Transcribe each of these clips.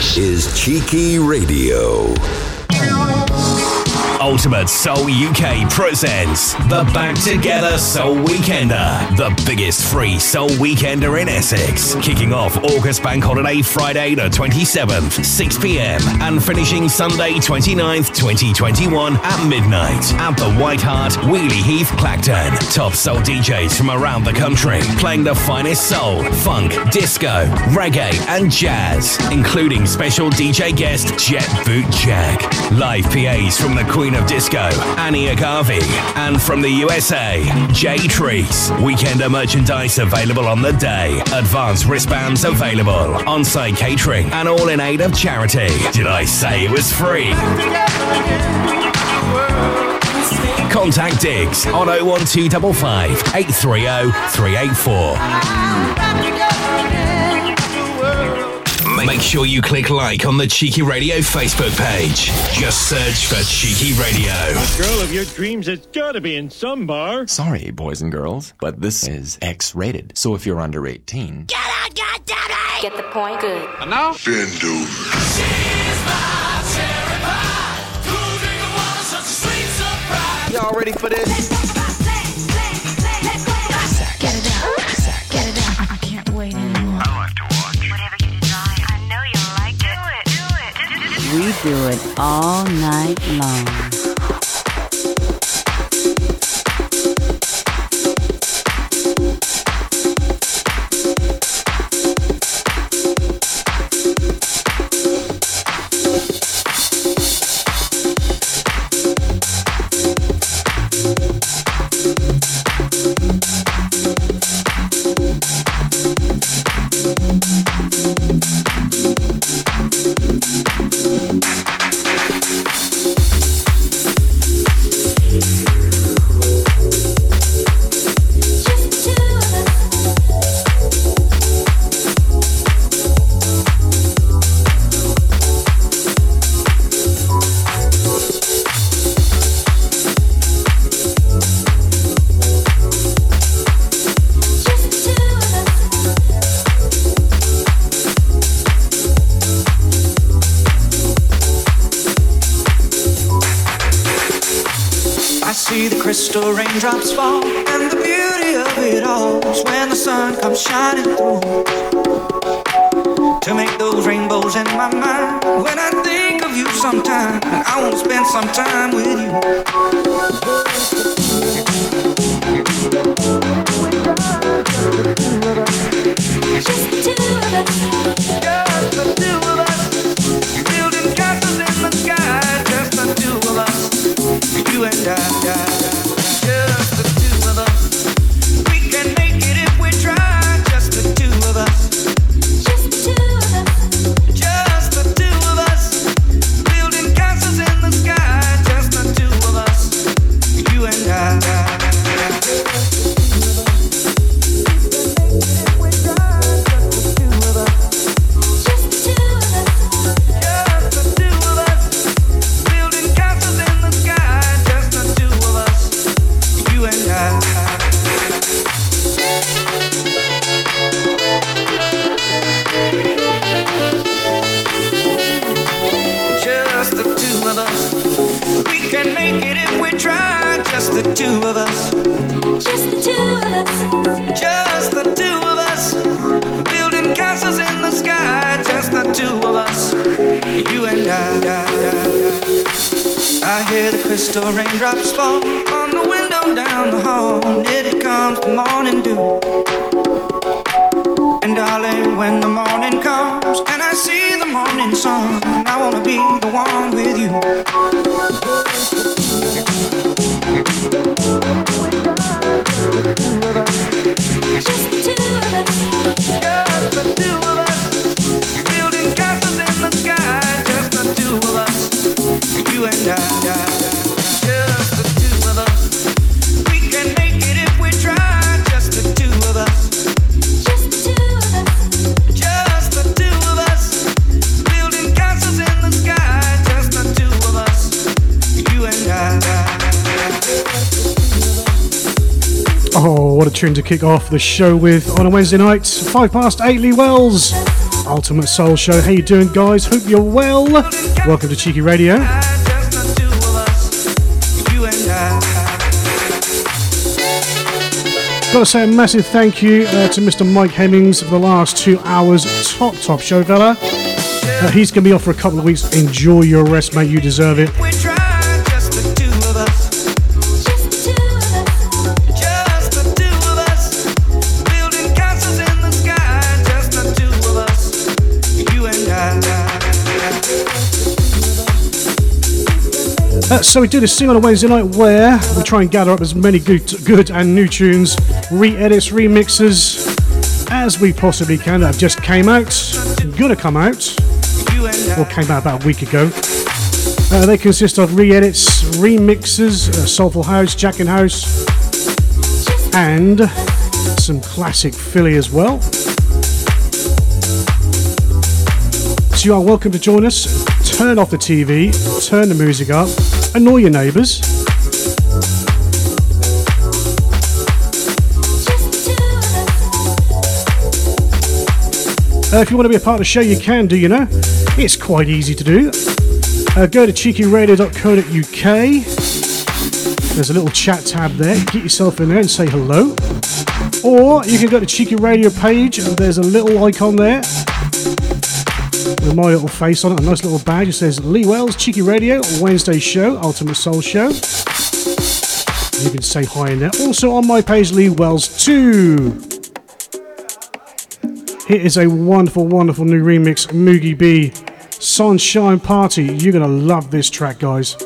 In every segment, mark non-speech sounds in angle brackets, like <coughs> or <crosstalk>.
This is Cheeky Radio. Ultimate Soul UK presents the Back Together Soul Weekender, the biggest free soul weekender in Essex. Kicking off August Bank Holiday Friday the 27th, 6 pm, and finishing Sunday 29th, 2021 at midnight at the White Hart, Weeley Heath, Clacton. Top soul DJs from around the country playing the finest soul, funk, disco, reggae, and jazz, including special DJ guest Jet Boot Jack. Live PAs from the Queen of Disco, Annie Agave, and from the USA, Jay Trees. Weekender merchandise available on the day. Advanced wristbands available. On site catering, and all in aid of charity. Did I say it was free? Contact Diggs on 01255 830 384. Make sure you click like on the Cheeky Radio Facebook page. Just search for Cheeky Radio. Girl of your dreams has got to be in some bar. Sorry, boys and girls, but this is X rated. So if you're under 18, Get out, goddammit! Get the point? Good. And now? Bend over. Y'all ready for this? Do it all night long. Kick off the show with on a Wednesday night. Five past eight, Lee Wells. Ultimate Soul Show. How you doing, guys? Hope you're well. Welcome to Cheeky Radio. Got to say a massive thank you uh, to Mr. Mike Hemmings for the last two hours. Top, top show, fella. Uh, he's going to be off for a couple of weeks. Enjoy your rest, mate. You deserve it. So we do this thing on a Wednesday night where we try and gather up as many good, good and new tunes, re-edits, remixes as we possibly can that have just came out, gonna come out, and or came out about a week ago. Uh, they consist of re-edits, remixes, uh, soulful house, jacking house, and some classic Philly as well. So you are welcome to join us. Turn off the TV, turn the music up, annoy your neighbours. Uh, if you want to be a part of the show, you can do, you know. It's quite easy to do. Uh, go to cheekyradio.co.uk. There's a little chat tab there. Get yourself in there and say hello. Or you can go to Cheeky Radio page and there's a little icon there with my little face on it, a nice little badge. It says Lee Wells, Cheeky Radio, Wednesday show, Ultimate Soul Show. You can say hi in there. Also on my page, Lee Wells 2. Here is a wonderful, wonderful new remix, Moogie B, Sunshine Party. You're going to love this track, guys.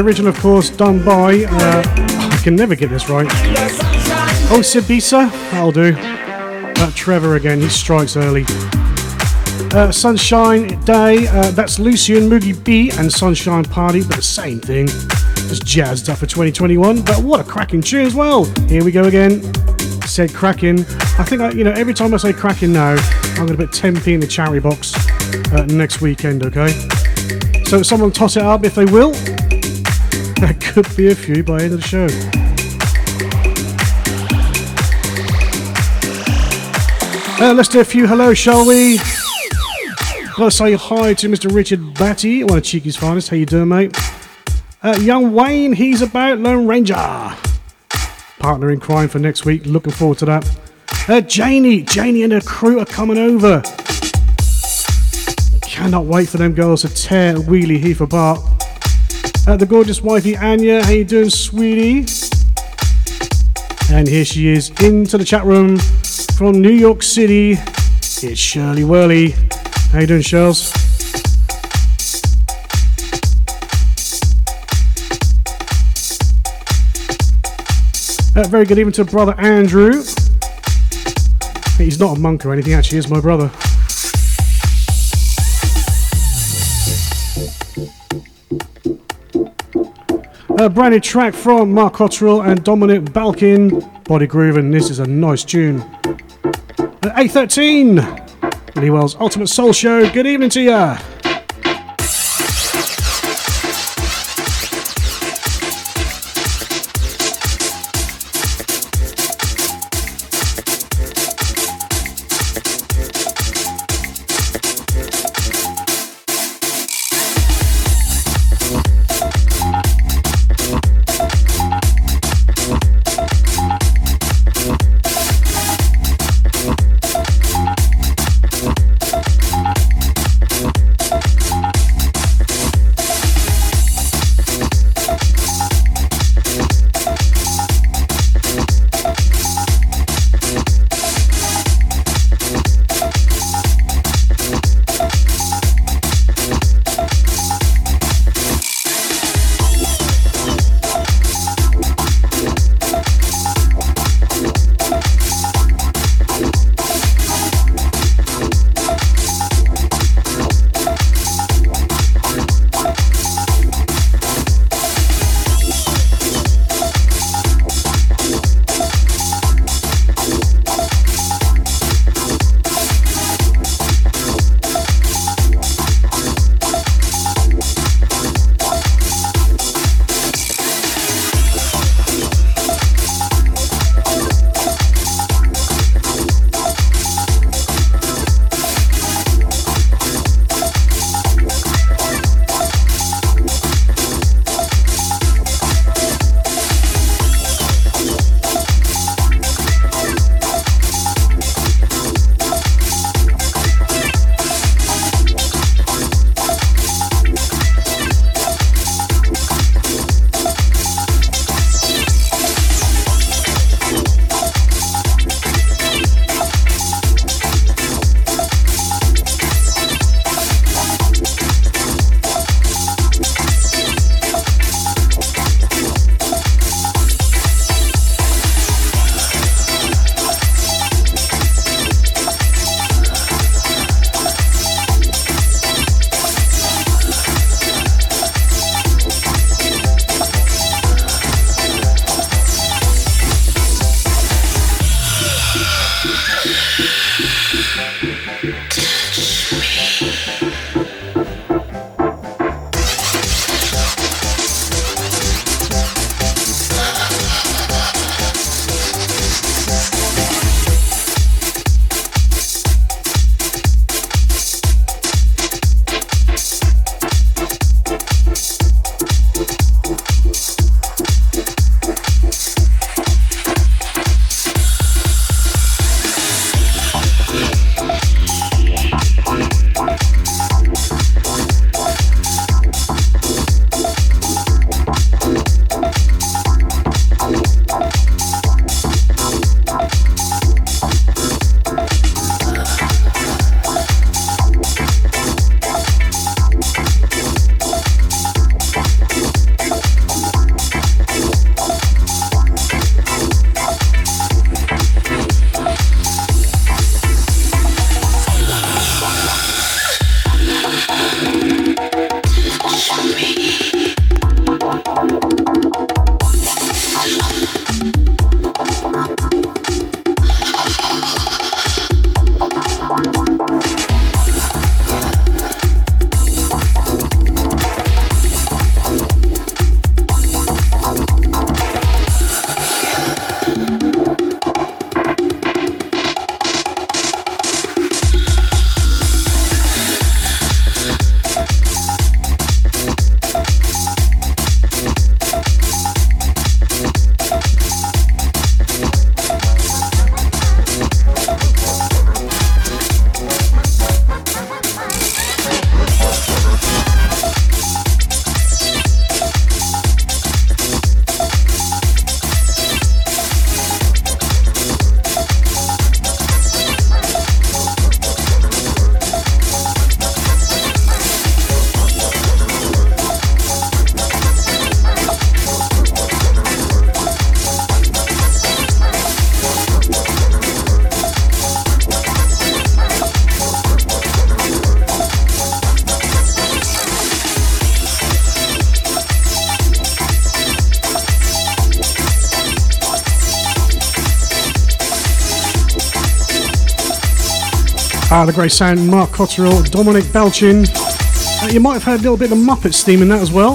The original, of course, done by. Uh, I can never get this right. Oh, Sibisa. That'll do. Uh, Trevor again. He strikes early. Uh, Sunshine Day. Uh, that's Lucian Moogie B and Sunshine Party, but the same thing. Just jazzed up for 2021. But what a cracking tune as well. Here we go again. Said cracking. I think I, you know every time I say cracking now, I'm going to put 10p in the charity box uh, next weekend. Okay. So someone toss it up if they will. Could be a few by the end of the show. Uh, let's do a few hello, shall we? Gotta say hi to Mr. Richard Batty, one of Cheeky's finest. How you doing, mate? Uh, young Wayne, he's about Lone Ranger. Partner in crime for next week. Looking forward to that. Uh, Janie, Janie and her crew are coming over. Cannot wait for them girls to tear Weeley Heath apart. Uh, the gorgeous wifey Anya, how you doing, sweetie? And here she is into the chat room from New York City. It's Shirley Worley. How you doing, Shirls? Uh, very good evening to brother Andrew. He's not a monk or anything, actually, is my brother. A brand new track from Mark Cotterill and Dominic Balkin, Body Groove, and this is a nice tune. At 8.13, Lee Wells Ultimate Soul Show, good evening to ya. Ah, the great sound, Mark Cotterill, Dominic Belchin. Uh, you might have heard a little bit of Muppets theme in that as well.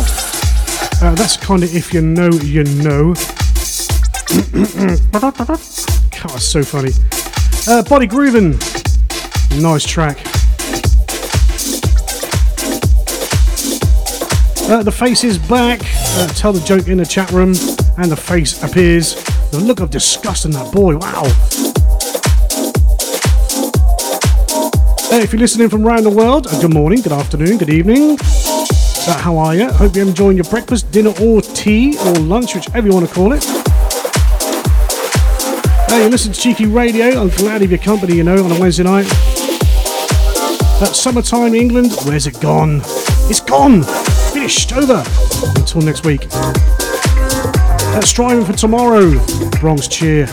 Uh, that's kind of if you know, you know. <coughs> God, so funny. Uh, Body Groovin'. Nice track. Uh, the face is back. Uh, tell the joke in the chat room, and the face appears. The look of disgust in that boy. Wow. If you're listening from around the world, uh, good morning, good afternoon, good evening. Uh, how are you? Hope you're enjoying your breakfast, dinner, or tea, or lunch, whichever you want to call it. Hey, you listen to Cheeky Radio. I'm glad of your company, you know, on a Wednesday night. That summertime England, where's it gone? It's gone! Finished, over. Until next week. Uh, striving for tomorrow, Bronx cheer.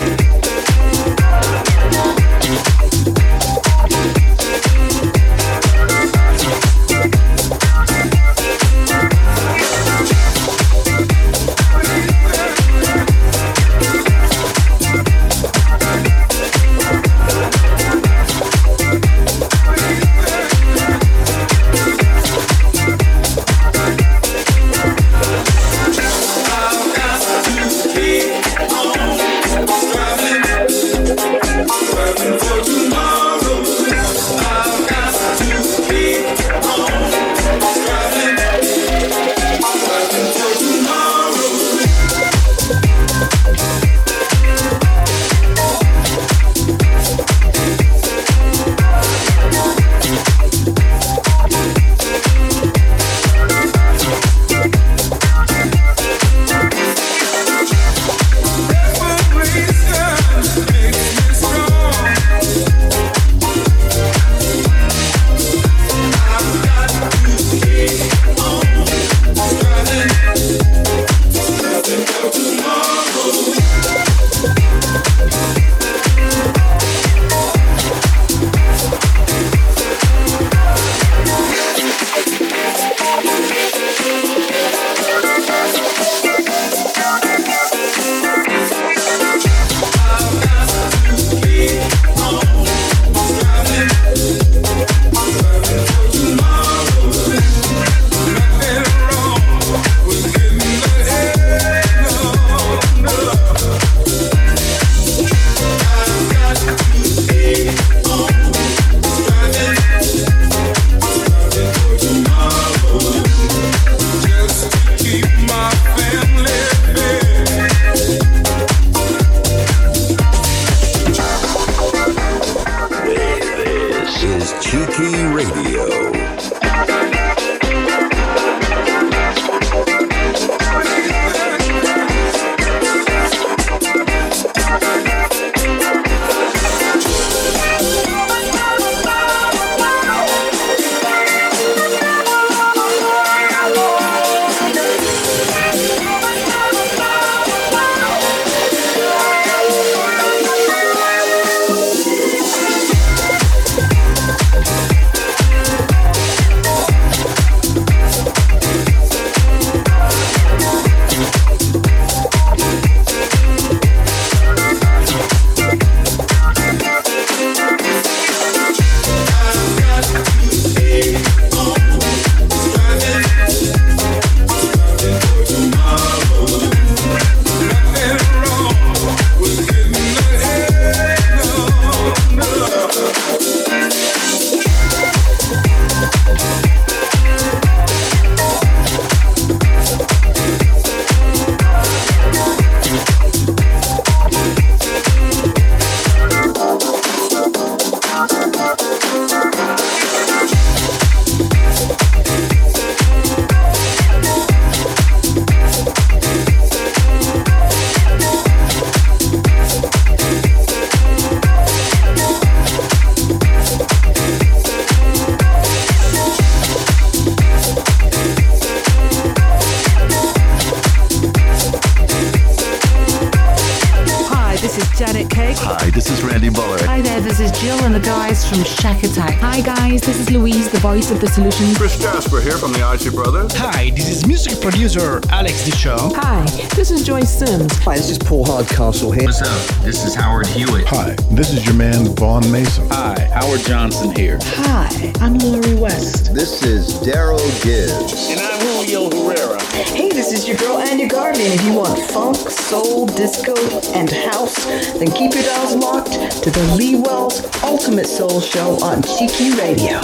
Of the solution. Chris Jasper here from the Archie Brothers. Hi, this is music producer Alex Di Ciò. Hi, this is Joyce Sims. Hi, this is Paul Hardcastle here. What's up? This is Howard Hewitt. Hi, this is your man Vaughn Mason. Hi, Howard Johnson here. Hi, I'm Lori West. This is Daryl Gibbs. And I'm Julio Herrera. Hey, this is your girl Anya Garvey, and if you want funk, soul, disco, and house, then keep your dials locked to the Lee Wells Ultimate Soul Show on Cheeky Radio.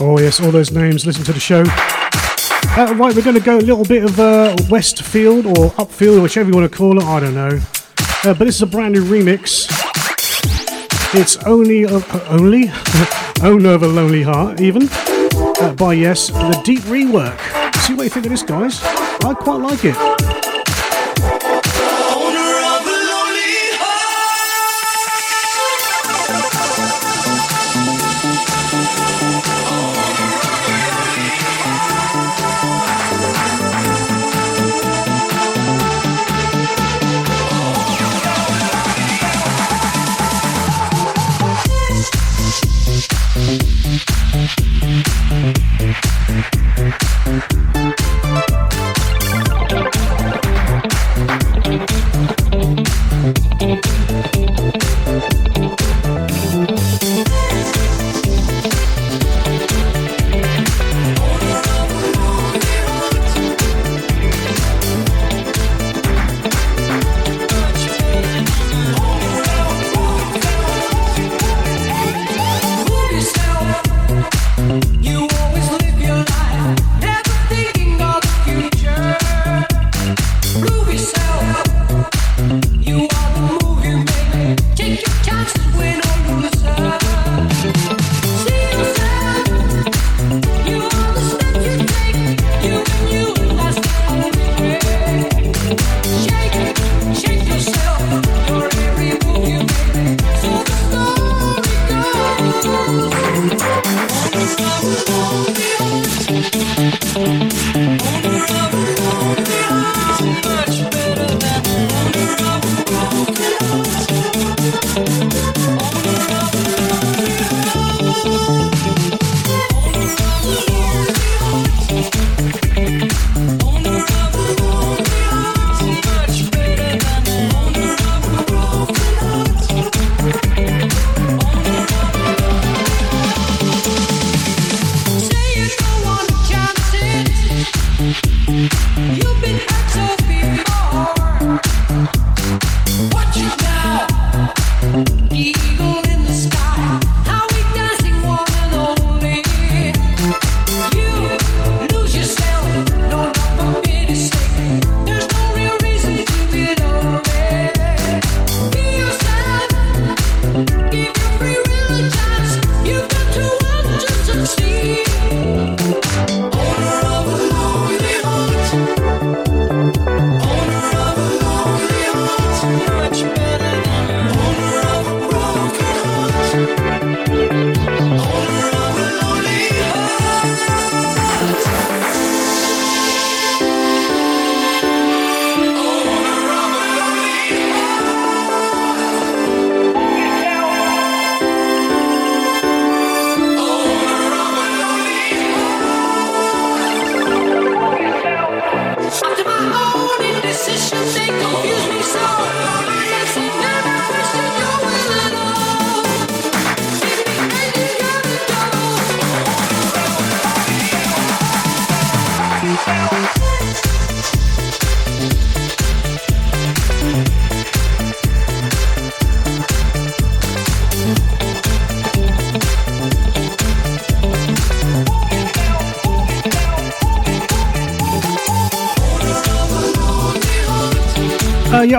Oh, yes, all those names. Listen to the show. Uh, right, we're going to go a little bit of uh, Westfield or Upfield, whichever you want to call it. I don't know. Uh, but this is a brand new remix. It's only, uh, only, <laughs> owner of a lonely heart, even uh, by yes, the deep rework. See what you think of this, guys. I quite like it.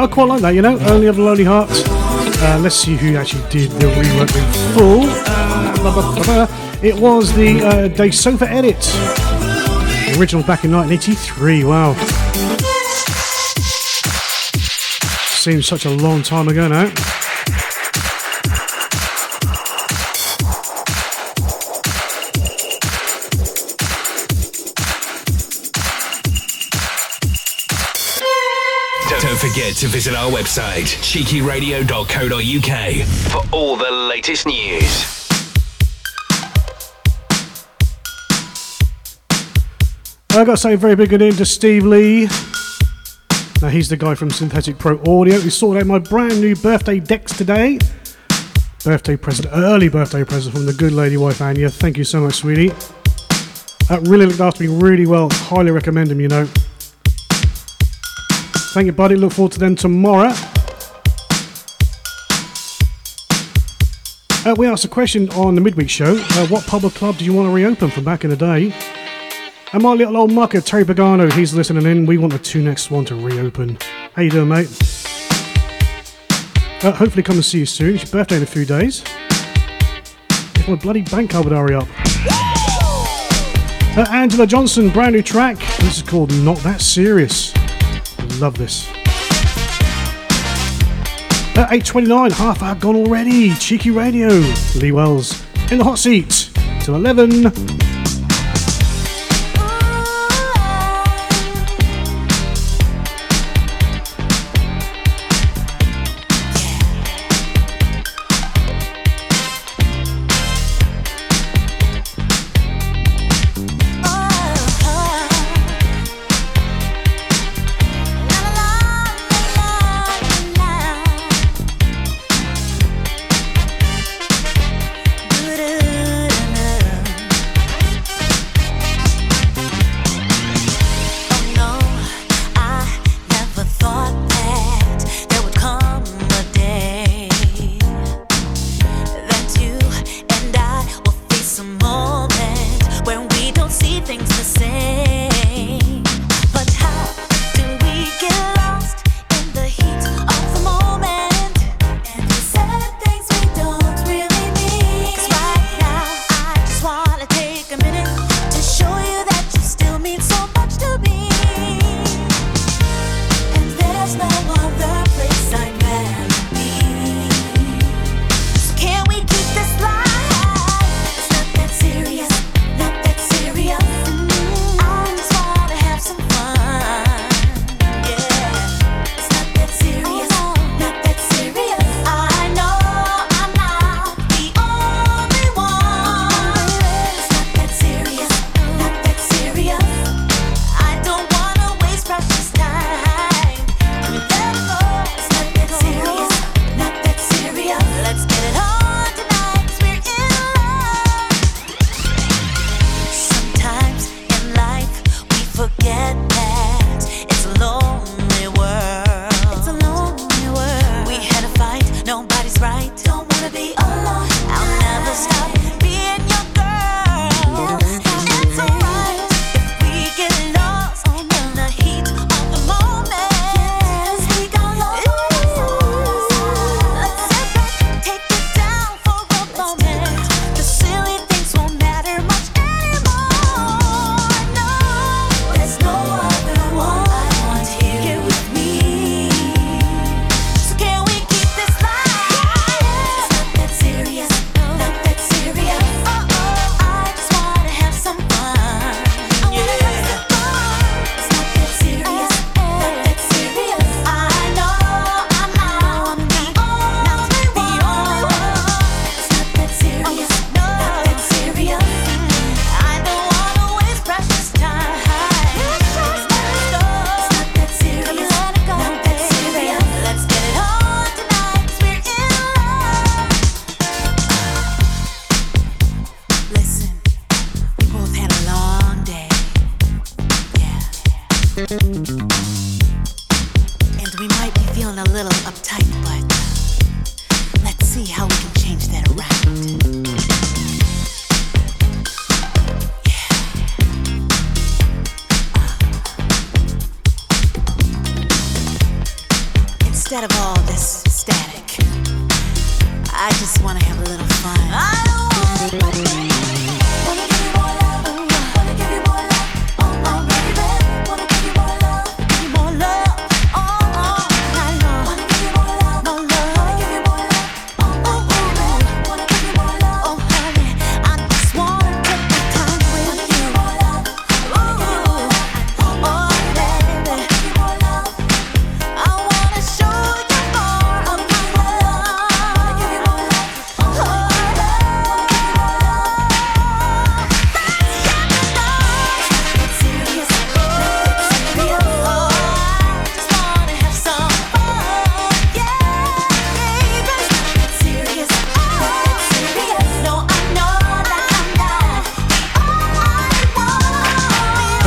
I quite like that, you know. Only of the Lonely Hearts. Uh, let's see who actually did the rework in full. Uh, it was the uh, De Sofa edit. The original back in 1983. Wow. Seems such a long time ago now. Forget to visit our website, cheekyradio.co.uk, for all the latest news. I've got to say a very big good in to Steve Lee. Now he's the guy from Synthetic Pro Audio. He sorted out my brand new birthday decks today. Birthday present, early birthday present from the good lady wife Anya. Thank you so much, sweetie. That really looked after me really well. Highly recommend him, you know. Thank you, buddy. Look forward to them tomorrow. Uh, we asked a question on the midweek show. Uh, what pub or club do you want to reopen from back in the day? And my little old mucker, Terry Pagano, he's listening in. We want the two next one to reopen. How you doing, mate? Uh, hopefully come and see you soon. It's your birthday in a few days. If my bloody bank card would hurry up. Uh, Angela Johnson, brand new track. This is called Not That Serious. Love this. At 8.29, half hour gone already. Cheeky Radio. Lee Wells in the hot seat till 11.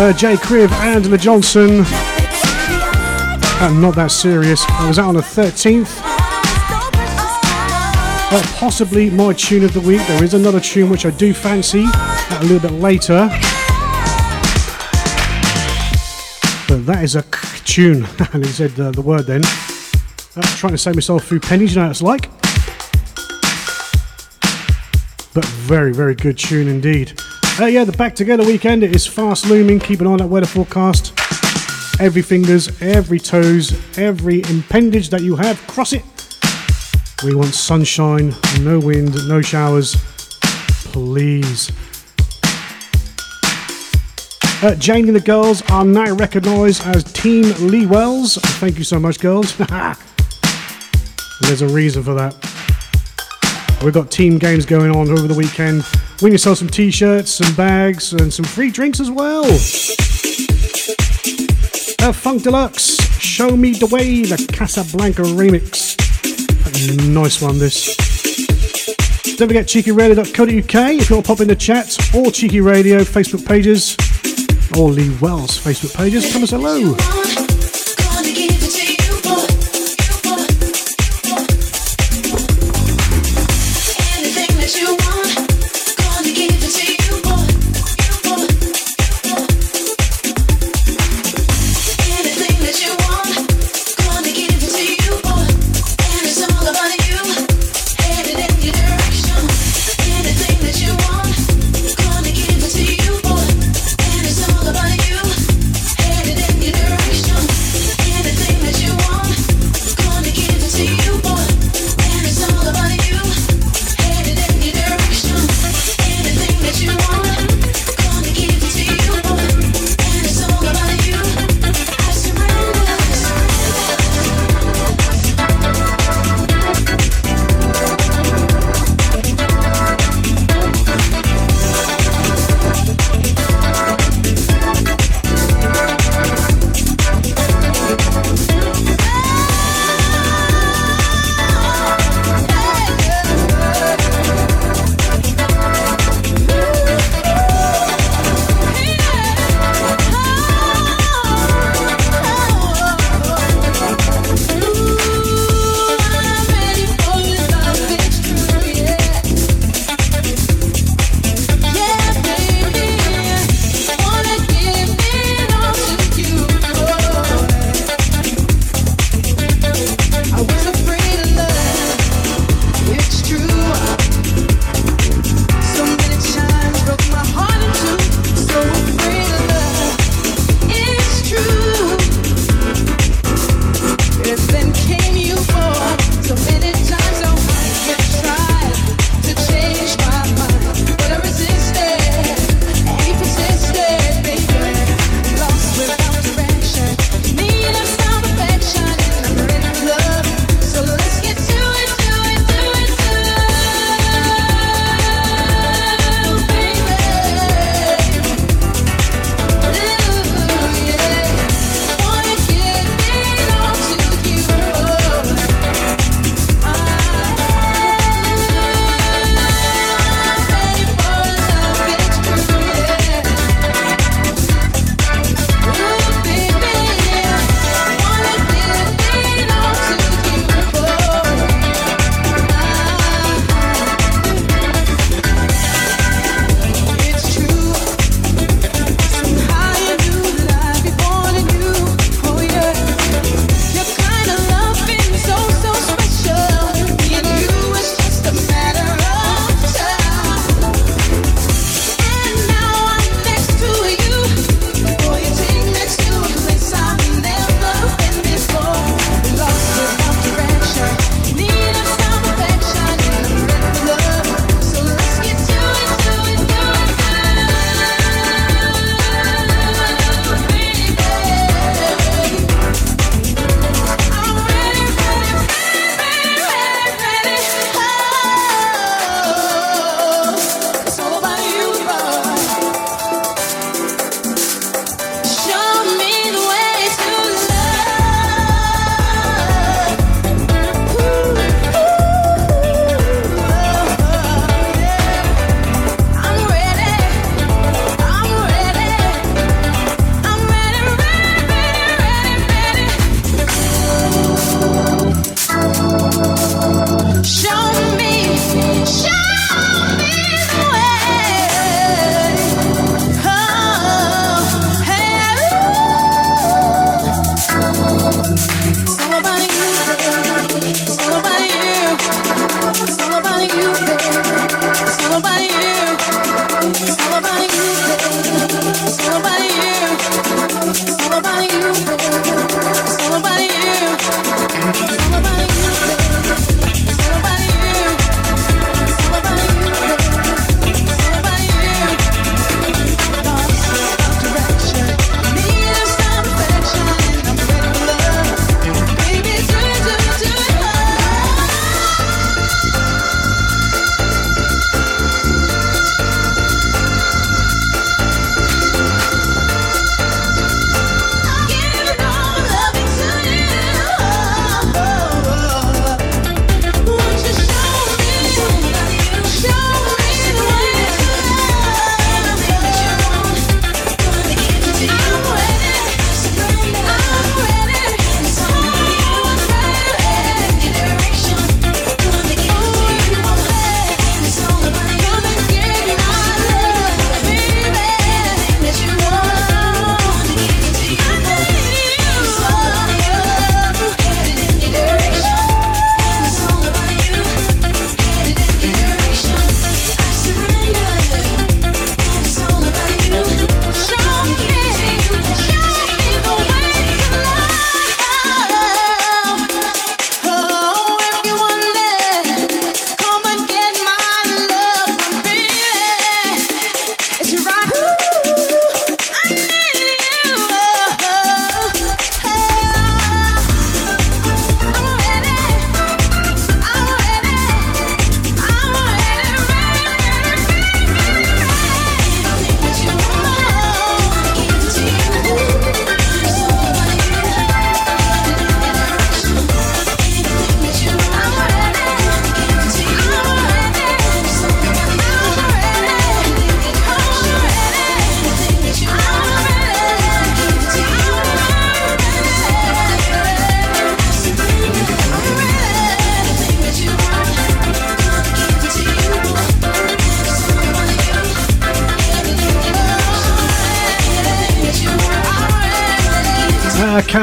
Uh, Jay Cribb, Angela Johnson. Uh, not that serious. I was out on the 13th. Uh, possibly my tune of the week. There is another tune which I do fancy a little bit later. But that is a k- tune. <laughs> and he said uh, the word then. Uh, trying to save myself a few pennies, you know what it's like. But very, very good tune indeed. Uh, yeah, the Back Together weekend is fast looming. Keep an eye on that weather forecast. Every fingers, every toes, every appendage that you have, cross it. We want sunshine, no wind, no showers. Please. Uh, Jane and the girls are now recognised as Team Lee Wells. Thank you so much, girls. <laughs> There's a reason for that. We've got team games going on over the weekend. Win sell some t-shirts, some bags, and some free drinks as well. Uh, Funk Deluxe, Show Me the Way, the Casablanca remix. Nice one, this. Don't forget cheekyradio.co.uk if you want to pop in the chat, or Cheeky Radio Facebook pages, or Lee Wells Facebook pages. Come say hello.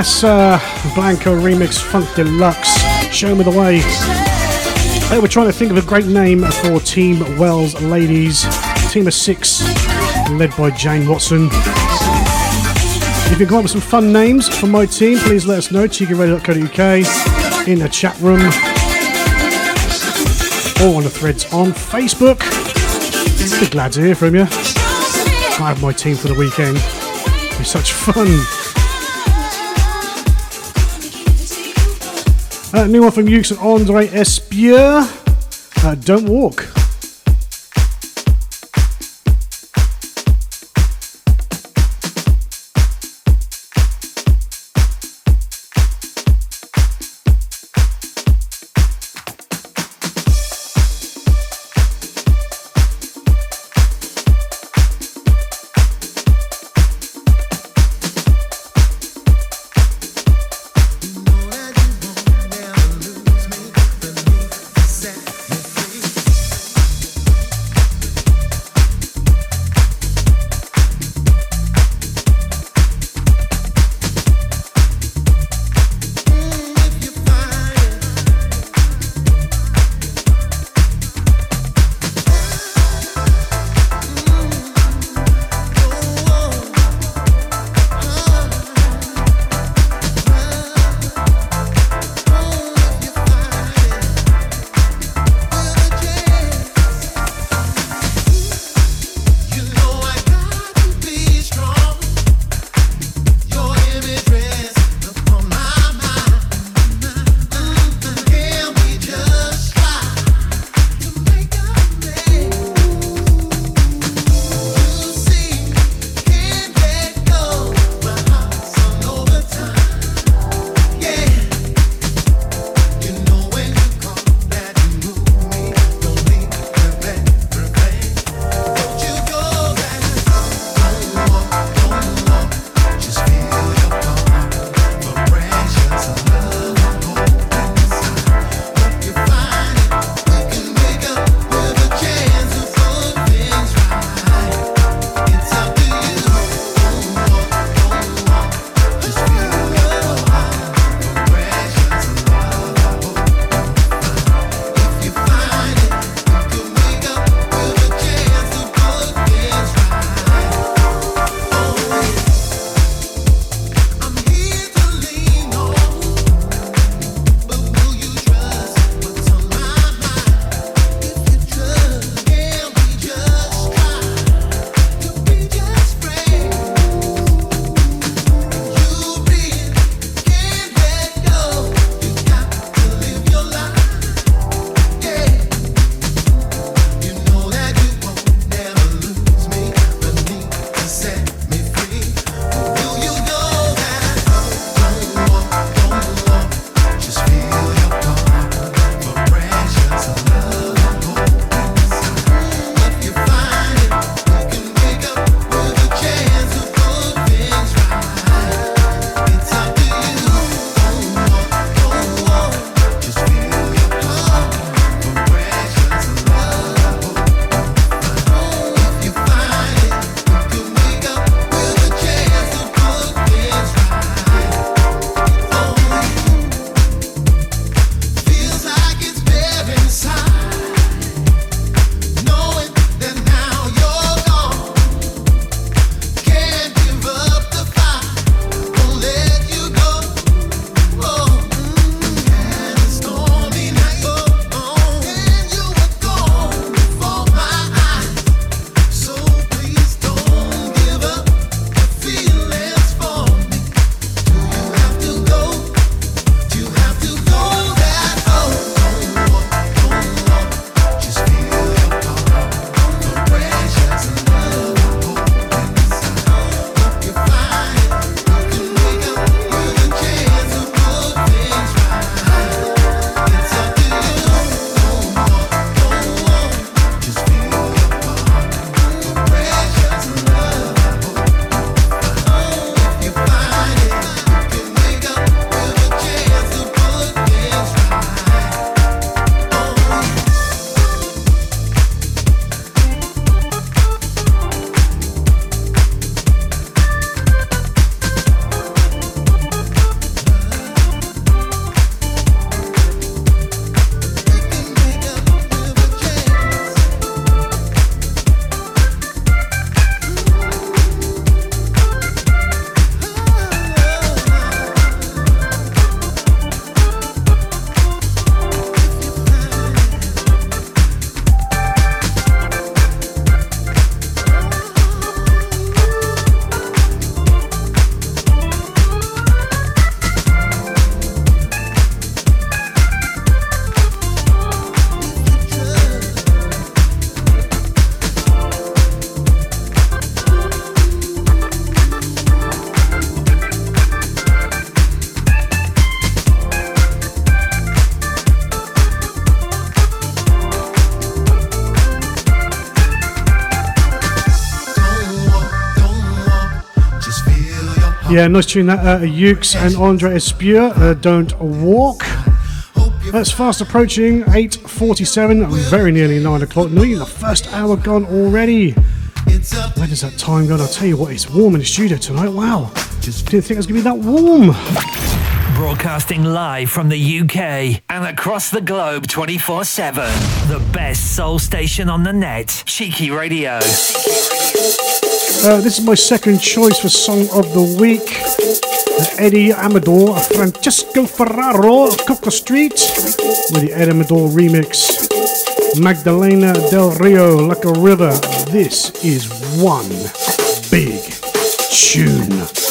Uh, Casa Blanca remix Funk Deluxe. Show me the way. Hey, we're trying to think of a great name for Team Wells Ladies. Team of six, led by Jane Watson. If you come up with some fun names for my team, please let us know. cheekyradio.co.uk in the chat room or on the threads on Facebook. Be glad to hear from you. I have my team for the weekend. Be such fun. Uh, new one from Ukes and Andre Espeut. Uh, Don't Walk. Yeah, nice tune that. Uh, Ukes and Andre Espeut, uh, Don't Walk. That's fast approaching 8.47, very nearly 9 o'clock. Nearly the first hour gone already. Where does that time go? I'll tell you what, it's warm in the studio tonight. Wow. Just didn't think it was going to be that warm. Broadcasting live from the UK and across the globe 24 7. The best soul station on the net. Cheeky Radio. Uh, this is my second choice for Song of the Week. Eddie Amador, Francesco Ferraro, Coco Street, with the Eddie Amador remix. Magdalena Del Rio, Like a River. This is one big tune.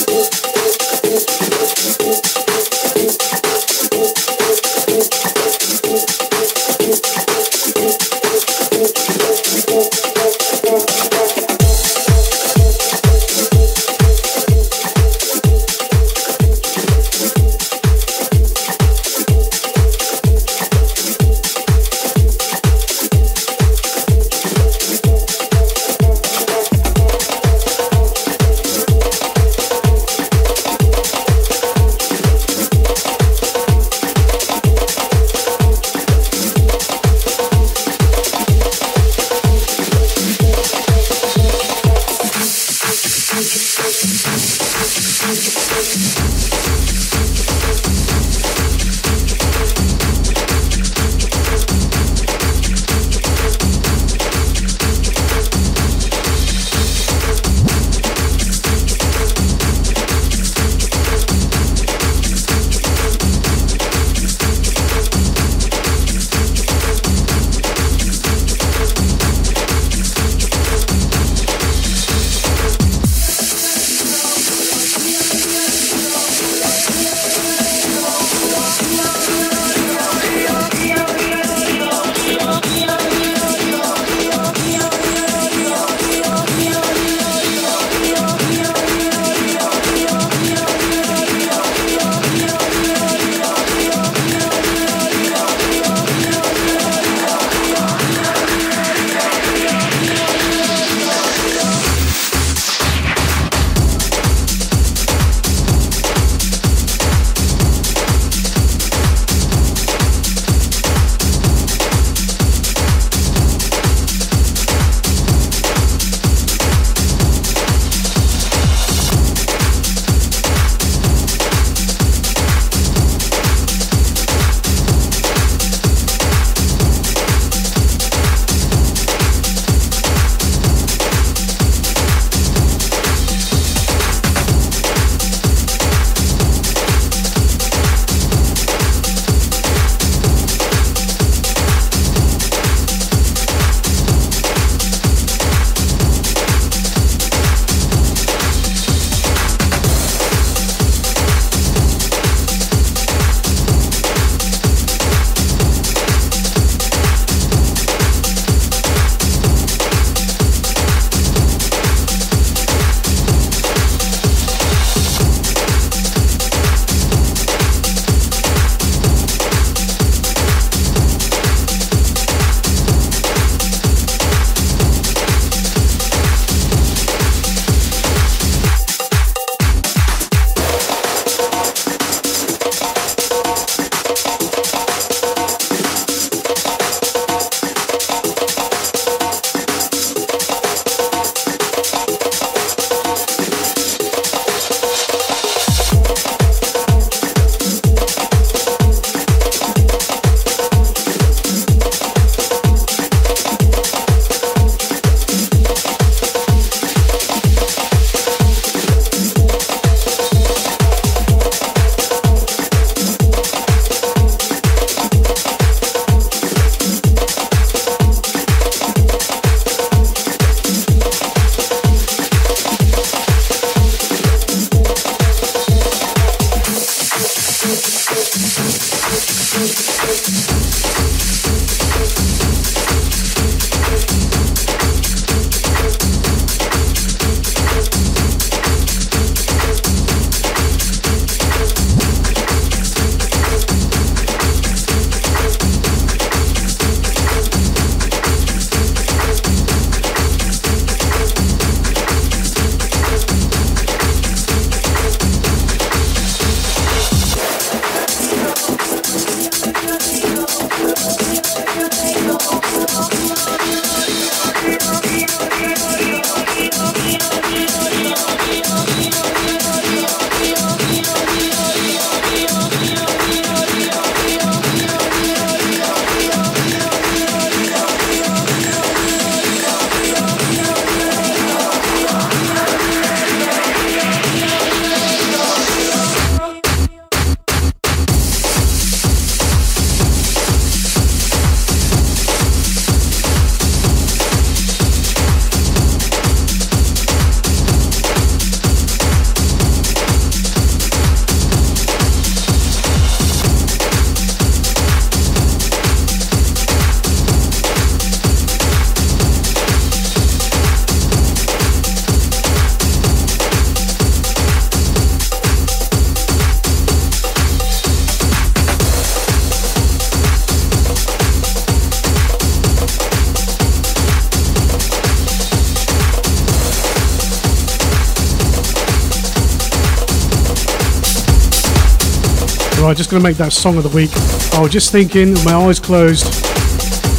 Just going to make that song of the week. I was just thinking, my eyes closed,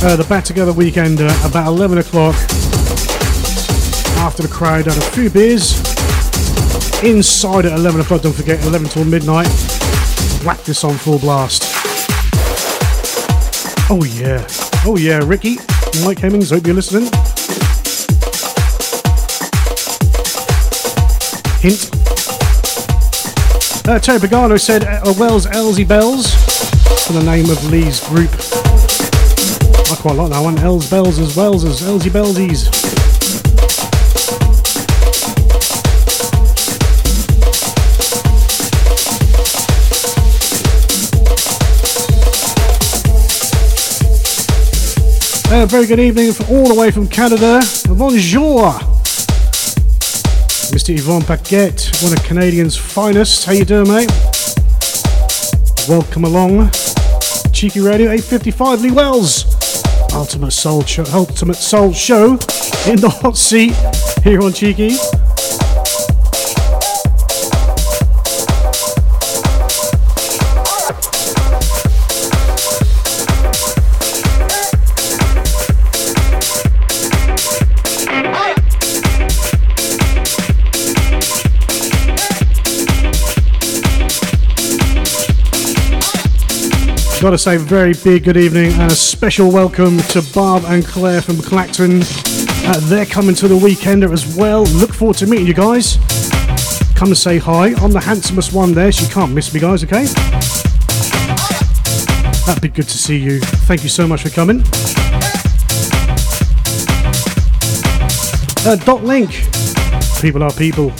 uh, the Back Together Weekender, about 11 o'clock, after the crowd had a few beers, inside at 11 o'clock, don't forget, 11 till midnight, whack this on full blast. Oh yeah, oh yeah, Ricky, Mike Hemmings, hope you're listening. Hint. Uh, Terry Pagano said uh, Wells Elsie Bells for the name of Lee's group. I quite like that one. Els Bells as Wells as Elsie Bellsies. Uh, very good evening from all the way from Canada. Bonjour. Mr. Yvon Paquette, one of Canadian's finest. How you doing, mate? Welcome along. Cheeky Radio 855 Lee Wells. Ultimate Soul Show, Ultimate Soul Show in the hot seat here on Cheeky. Got to say, very big good evening and a special welcome to Bob and Claire from Clacton. Uh, they're coming to the weekender as well. Look forward to meeting you guys. Come and say hi. I'm the handsomest one there, so you can't miss me, guys, okay? That'd be good to see you. Thank you so much for coming. Uh, Dot Link. People are people.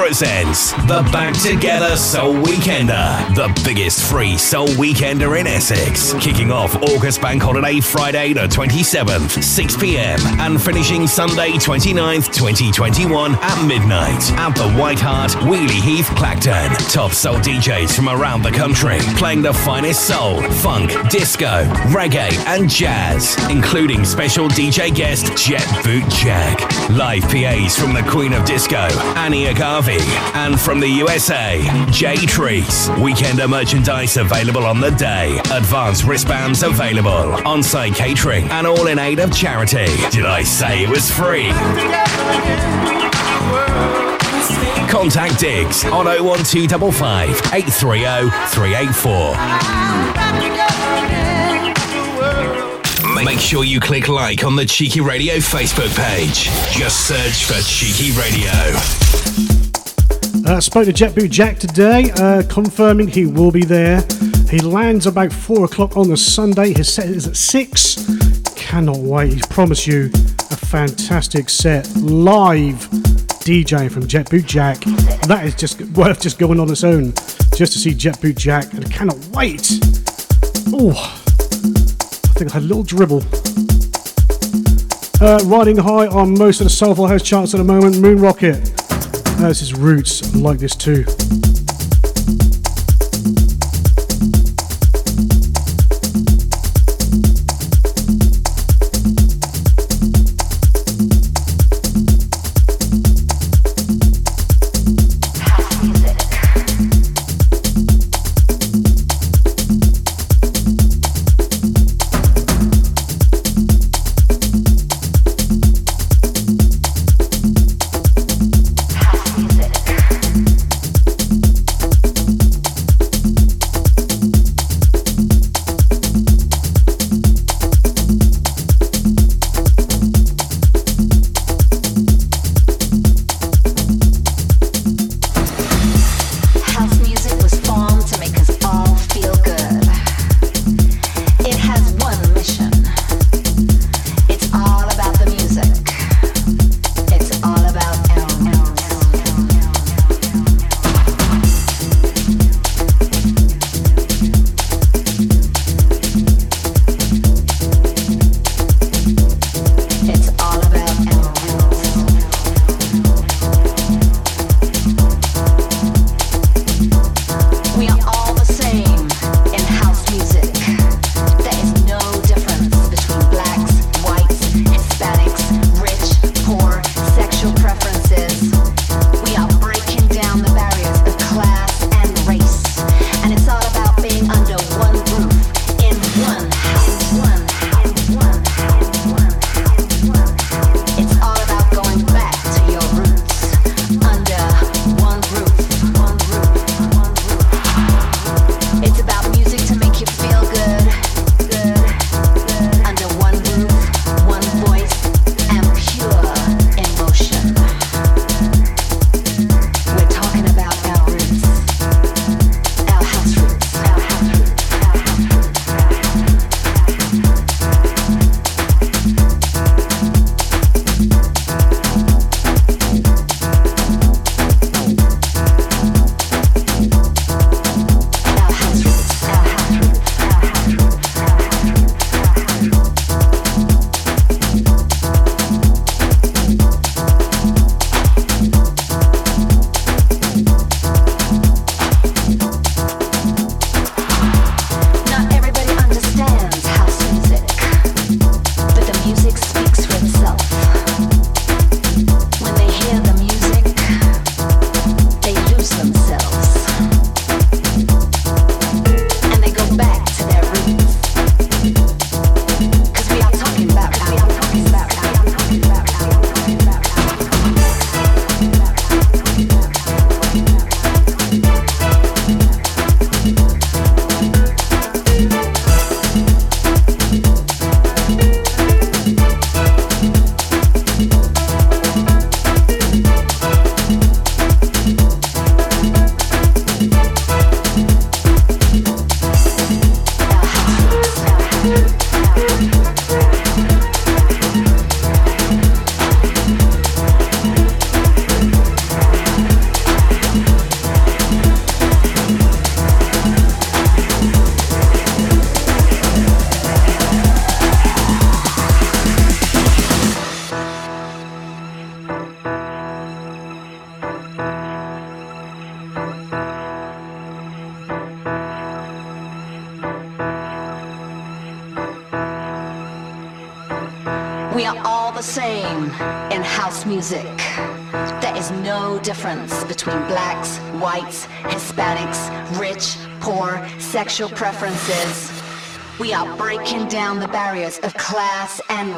Presents the Back Together Soul Weekender, the biggest free soul weekender in Essex. Kicking off August Bank Holiday Friday the 27th, 6 pm, and finishing Sunday 29th, 2021 at midnight at the White Hart, Weeley Heath, Clacton. Top soul DJs from around the country playing the finest soul, funk, disco, reggae, and jazz, including special DJ guest Jet Boot Jack. Live PAs from the Queen of Disco, Annie Agave, and from the USA, Jay Trees. Weekender merchandise available on the day. Advanced wristbands available. On site catering, and all in aid of charity. Did I say it was free? Contact Diggs on 01255 830 384. Make sure you click like on the Cheeky Radio Facebook page. Just search for Cheeky Radio. Uh, spoke to Jet Boot Jack today, uh, confirming he will be there. He lands about four o'clock on the Sunday. His set is at six. Cannot wait. He promised you a fantastic set live DJing from Jet Boot Jack. That is just worth just going on its own just to see Jet Boot Jack, and I cannot wait. Oh, I think I had a little dribble. Uh, riding high on most of the Soulful House charts at the moment, Moon Rocket. Uh, this is Roots. Like this too.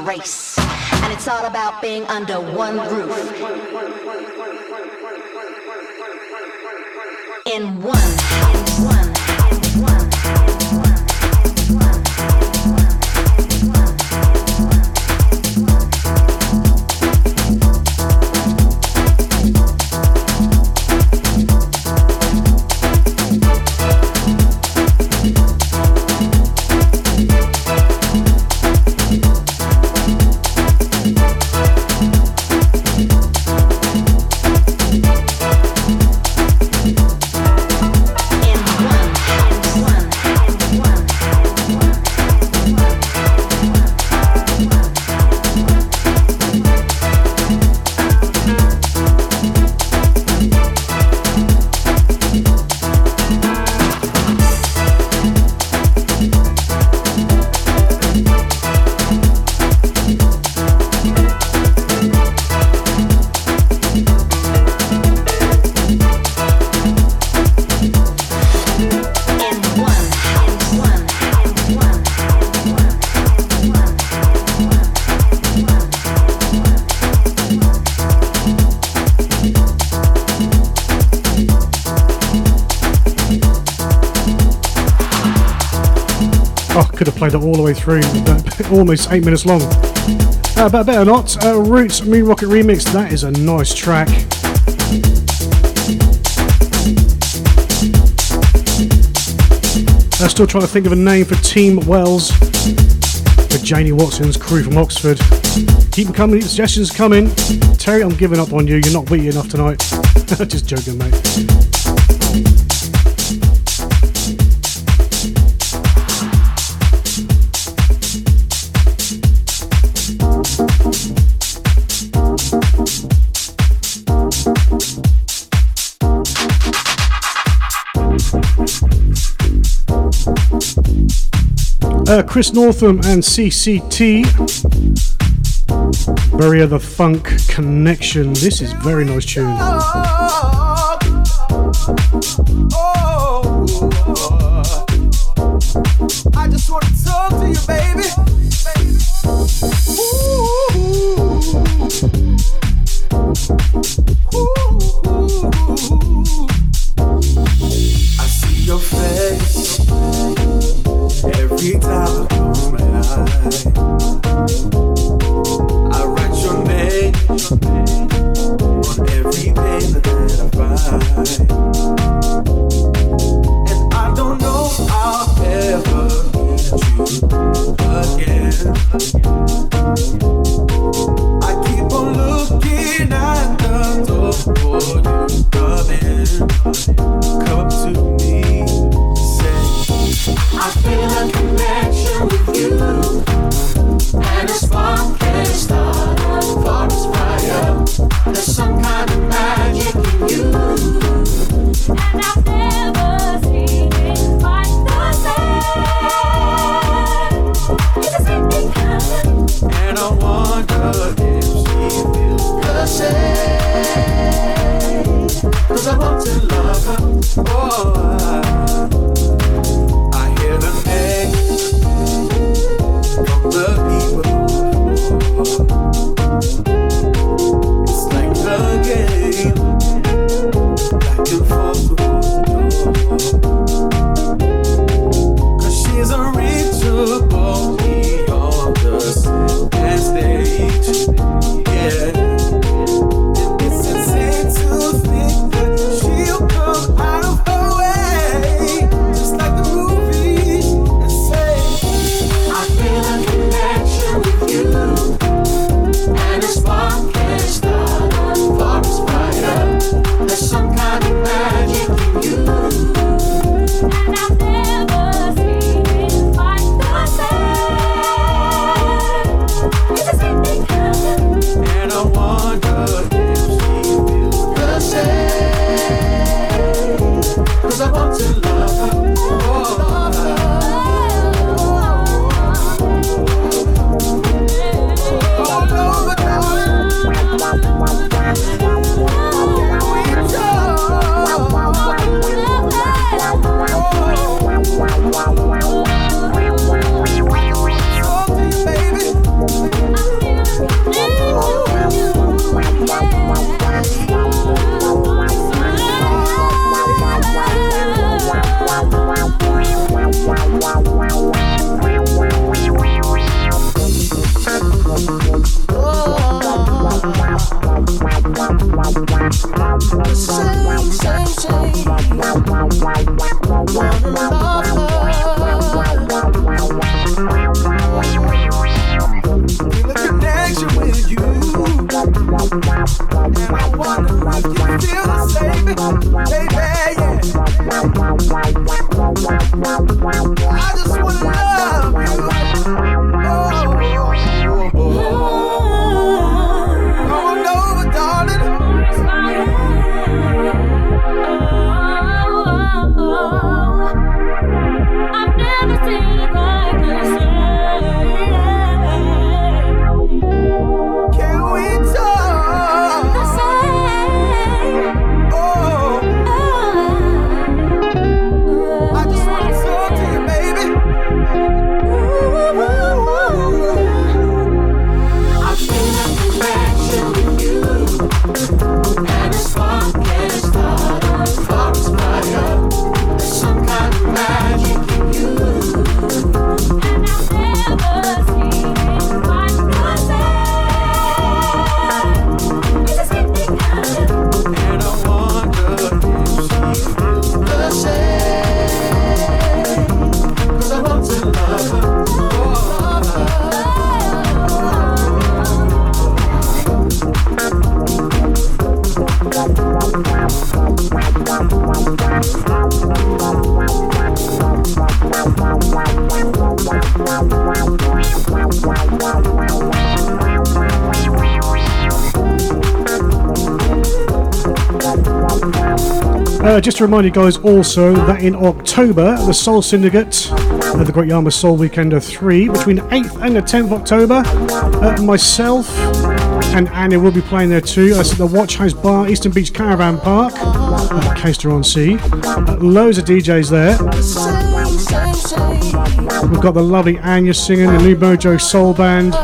Race. And it's all about being under one roof. In one, all the way through, <laughs> almost eight minutes long. Uh, but better not. Uh, Roots Moon Rocket Remix, that is a nice track. I'm still trying to think of a name for Team Wells for Janie Watson's crew from Oxford. Keep them coming, suggestions coming. Terry, I'm giving up on you. You're not witty enough tonight. <laughs> Just joking, mate. uh, Chris Northam and CCT. Very the Funk Connection. This is very nice tune. I just want to talk to you, baby. Remind you guys also that in October, the Soul Syndicate at the Great Yarmouth Soul Weekender 3, between 8th and the 10th of October, uh, myself and Annie will be playing there too. That's at the Watch House Bar, Eastern Beach Caravan Park, uh, Caister on Sea. Uh, loads of DJs there. We've got the lovely Anya singing, the new Mojo Soul Band.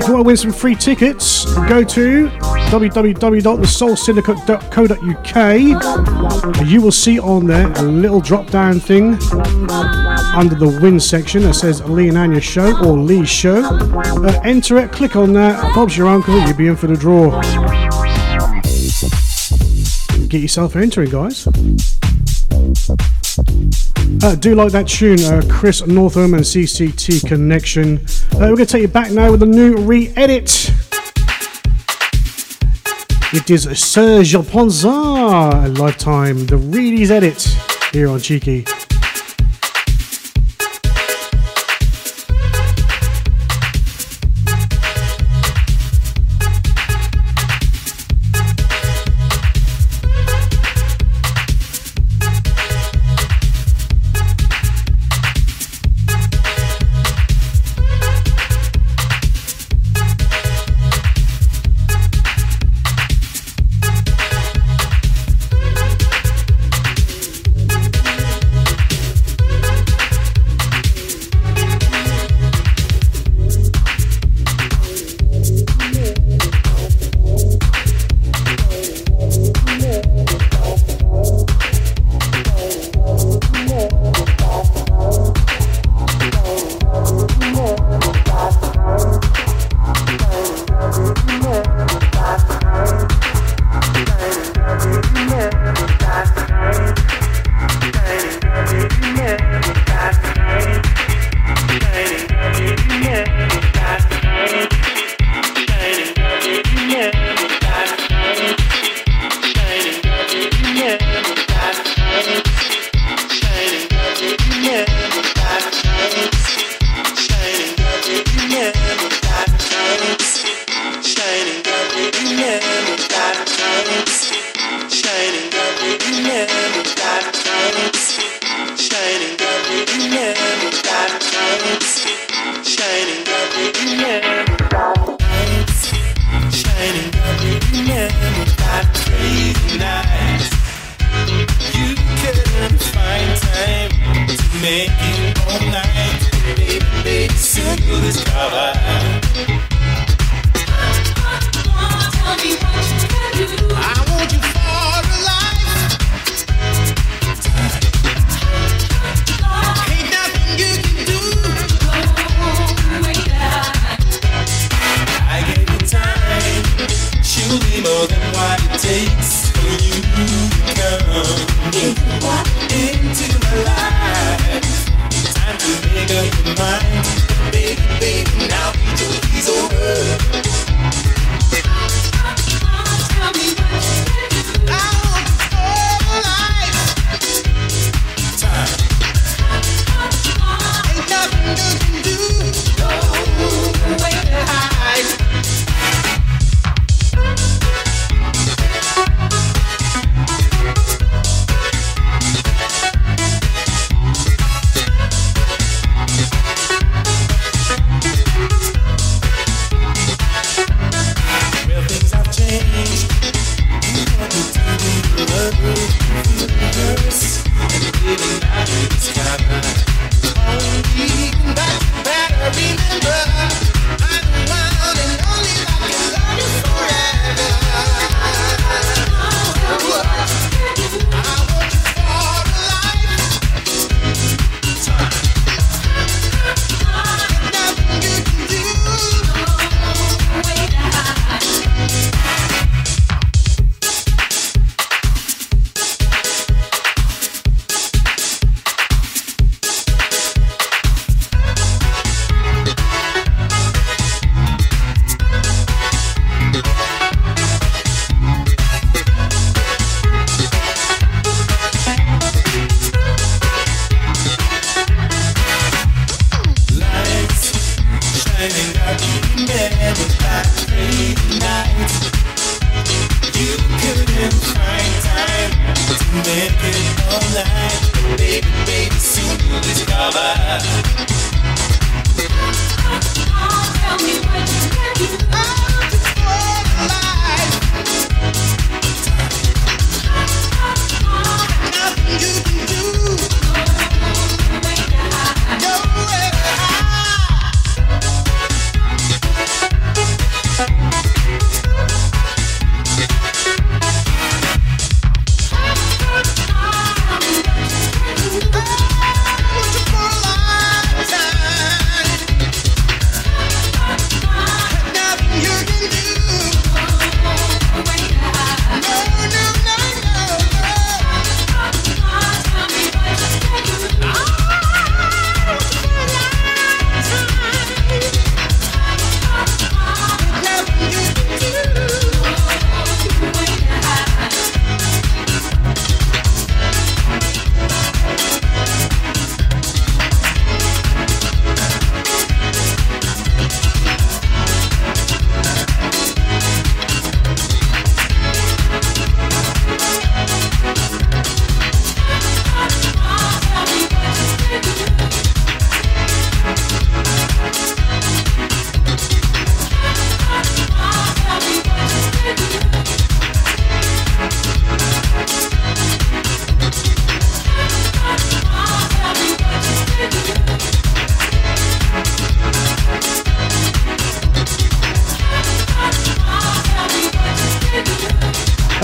If you want to win some free tickets, go to www.thesoulsyndicate.co.uk. You will see on there a little drop down thing under the win section that says Lee and Anya show or Lee's show. Uh, enter it, click on that. Bob's your uncle, you'll be in for the draw. Get yourself entering, guys. Uh, do like that tune, uh, Chris Northam and CCT Connection. Uh, we're going to take you back now with a new re edit. It is Serge Ponsar, Lifetime, the Reedy's edit here on Cheeky.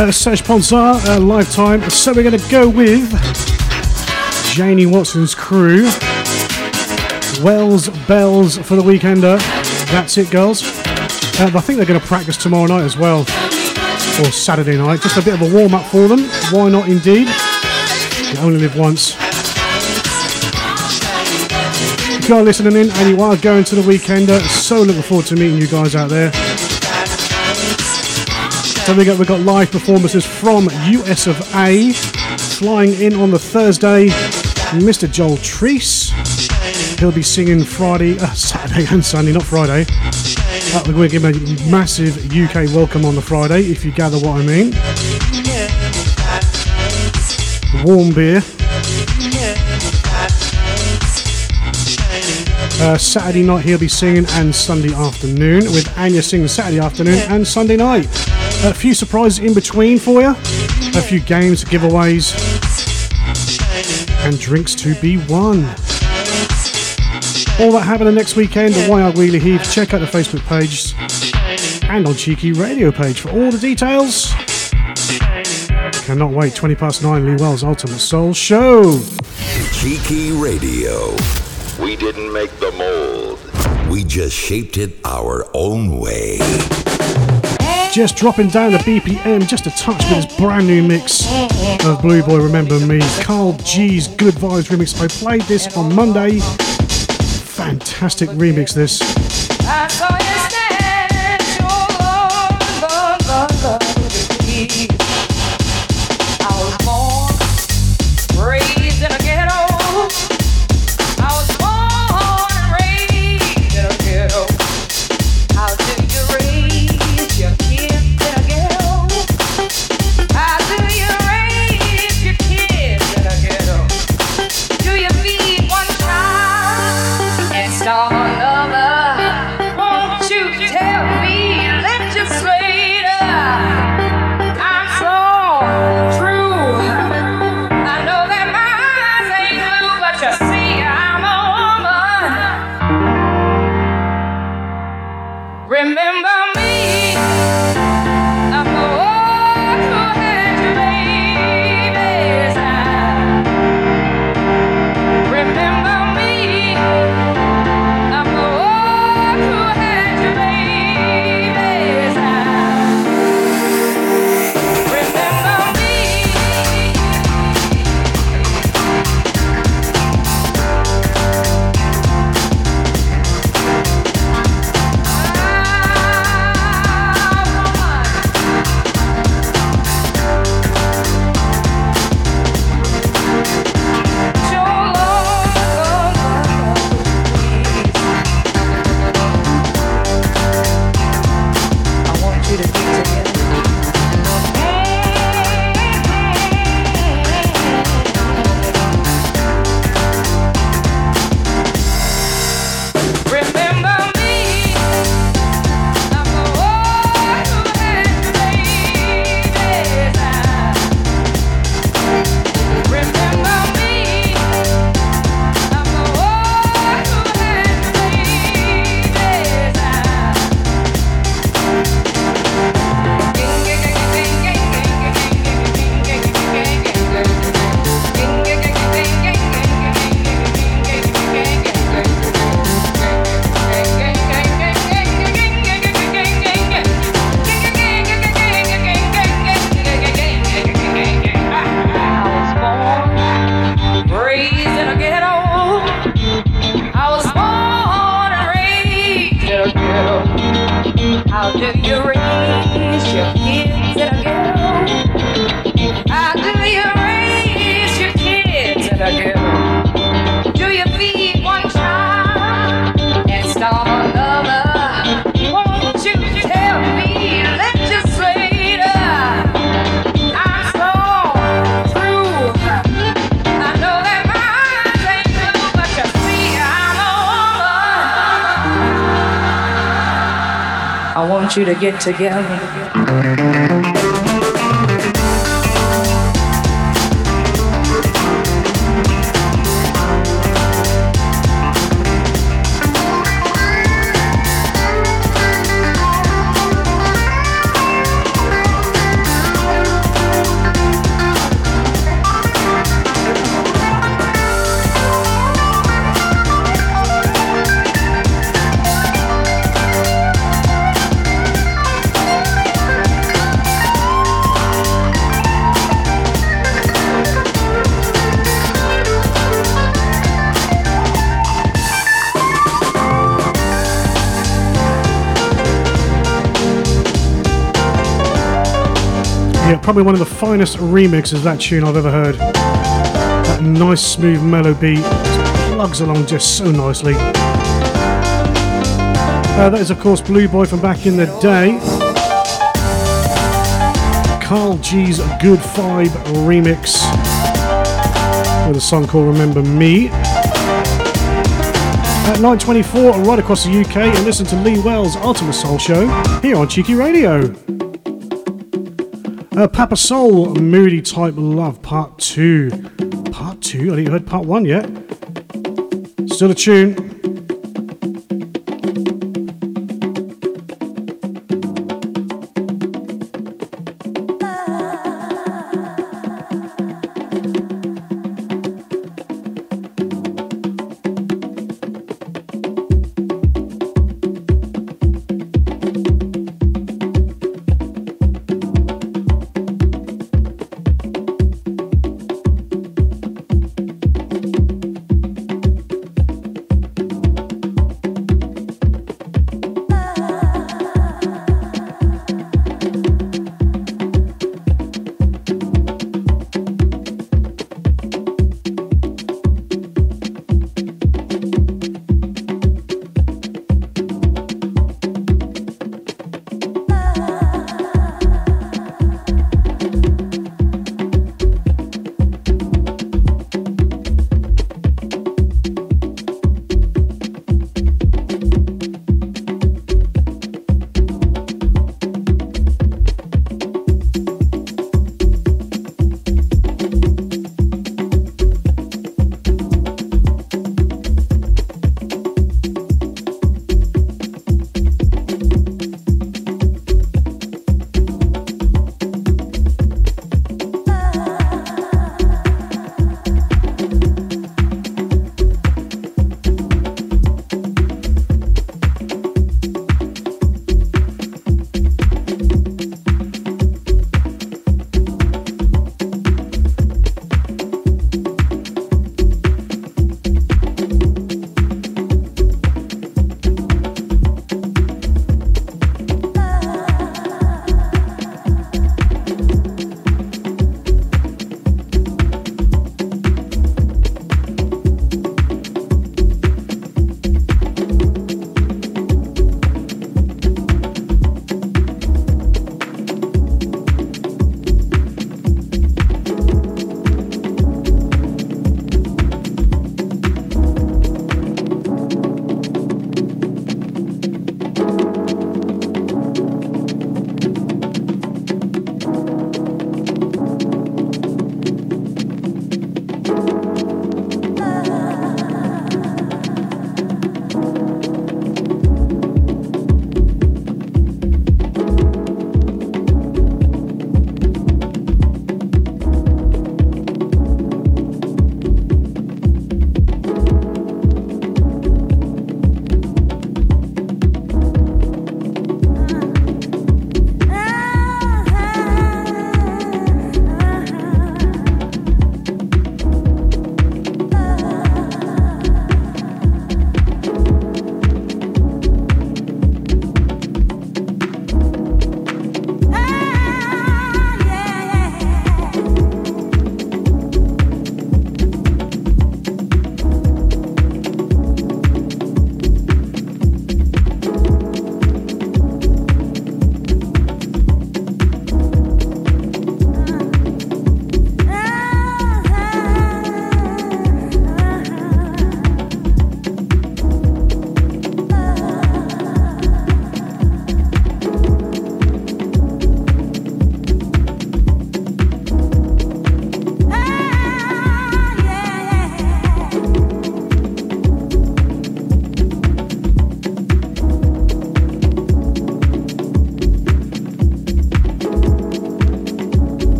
Uh, Serge Ponsar, uh, Lifetime. So we're going to go with Janie Watson's crew. Wells Bells for the weekender. That's it, girls. Uh, I think they're going to practice tomorrow night as well, or Saturday night. Just a bit of a warm up for them. Why not, indeed? You only live once. If you are listening in and you are going to the weekender, so looking forward to meeting you guys out there. Don't forget we've got live performances from US of A. Flying in on the Thursday, Mr. Joel Treese. He'll be singing Friday, uh, Saturday and Sunday, not Friday. Uh, we're going to give him a massive UK welcome on the Friday, if you gather what I mean. Warm beer. Uh, Saturday night he'll be singing and Sunday afternoon with Anya singing Saturday afternoon and Sunday night. A few surprises in between for you, a few games, giveaways, and drinks to be won. All that happening next weekend at Wyard Weeley Heath. Check out the Facebook page and on Cheeky Radio page for all the details. Cannot wait. 20 past 9, Lee Wells Ultimate Soul Show. Cheeky Radio. We didn't make the mold. We just shaped it our own way. Just dropping down the BPM just a touch with this brand new mix of Blue Boy Remember Me. Carl G's Good Vibes remix. I played this on Monday. Fantastic remix, this. To get together. Probably one of the finest remixes of that tune I've ever heard. That nice, smooth mellow beat plugs along just so nicely. Uh, that is, of course, Blue Boy from back in the day. Carl G's Good Vibe remix with a song called Remember Me. At 9.24 right across the UK and listen to Lee Wells' Ultimate Soul Show here on Cheeky Radio. Uh, Papa Soul, Moody Type Love, Part 2. Part 2? I you heard Part 1 yet. Still a tune.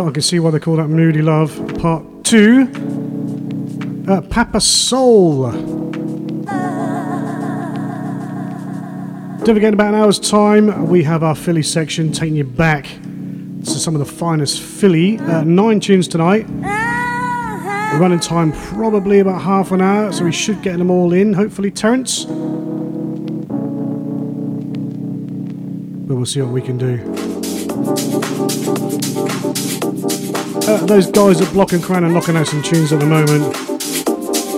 Yeah, I can see why they call that Moody Love Part 2. Uh, Papa Soul. Don't forget, in about an hour's time, we have our Philly section taking you back to some of the finest Philly. Uh, nine tunes tonight. The running time probably about half an hour, so we should get them all in. Hopefully, Terence. But we'll see what we can do. Uh, those guys at Block and Crown are knocking out some tunes at the moment.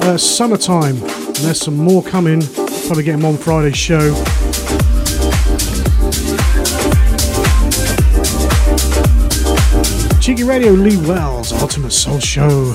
Uh, summertime. And there's some more coming. Probably get them on Friday's show. Cheeky Radio, Lee Wells, Ultimate Soul Show.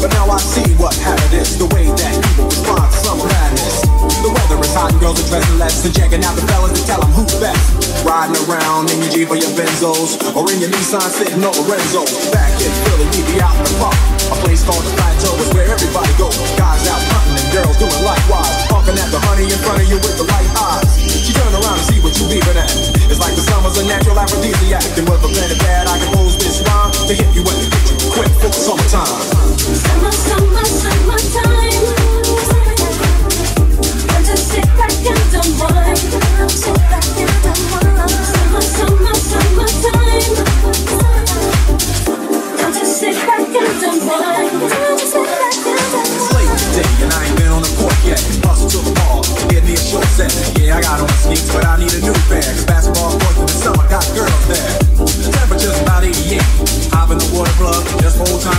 But now I see what habit is, the way that people respond to summer madness. The weather is hot and girls are dressing less and checking out the fellas to tell them who's best. Riding around in your Jeep or your Benzos, or in your Nissan sitting on Lorenzo's. Back in Philly, we be out in the park. A place called the Plateau is where everybody goes. Guys out hunting and girls doing likewise. Honking at the honey in front of you with the light eyes. She turn around and see what you beeping at. It's like the summer's a natural aphrodisiac. And with a pen and pad, I compose this rhyme to hit you when you quick for the summertime. Summer, summer, summertime.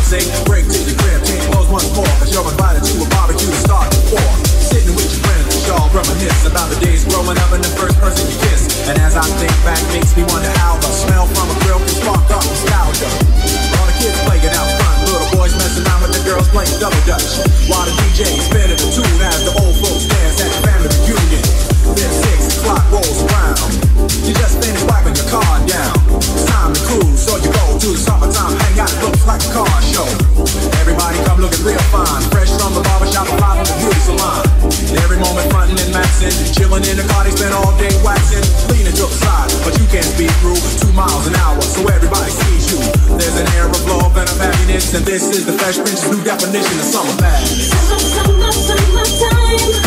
Break to the crib, clothes once more. Cause you're invited to a barbecue to start at four. Sitting with your friends, y'all reminisce about the days growing up and the first person you kiss. And as I think back, makes me wonder how the smell from a grill can spark up nostalgia. All the kids playing out front, little boys messing around with the girls playing double dutch. While the DJ spinning the tune as the old folks dance at the family reunion. Then six o'clock rolls around. You just finished wiping your car down. Time to cruise, so you go to the summertime hangout. Looks like a car show. Everybody come looking real fine, fresh from the barbershop, the beauty salon. Every moment and in the car, they spend all day to the side, but you can't two miles an hour, so everybody sees you. There's an air of love and of happiness, and this is the Fresh Prince's new definition of summer. Summer, summer, summertime.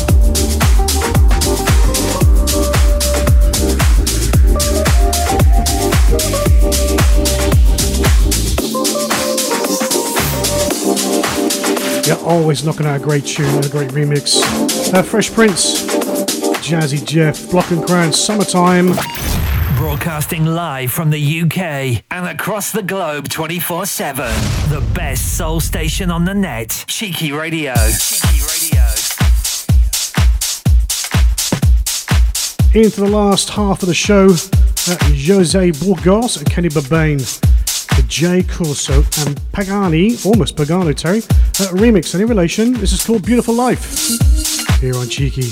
You're always knocking out a great tune and a great remix. Uh, Fresh Prince, Jazzy Jeff, Block and Crown, Summertime. Broadcasting live from the UK and across the globe 24 7. The best soul station on the net. Cheeky Radio. Cheeky Radio. Into the last half of the show, uh, Jose Burgos and Kenny Bobien, the J Corso and Pagani, almost Pagano Terry, uh, remix. Any relation? This is called Beautiful Life here on Cheeky.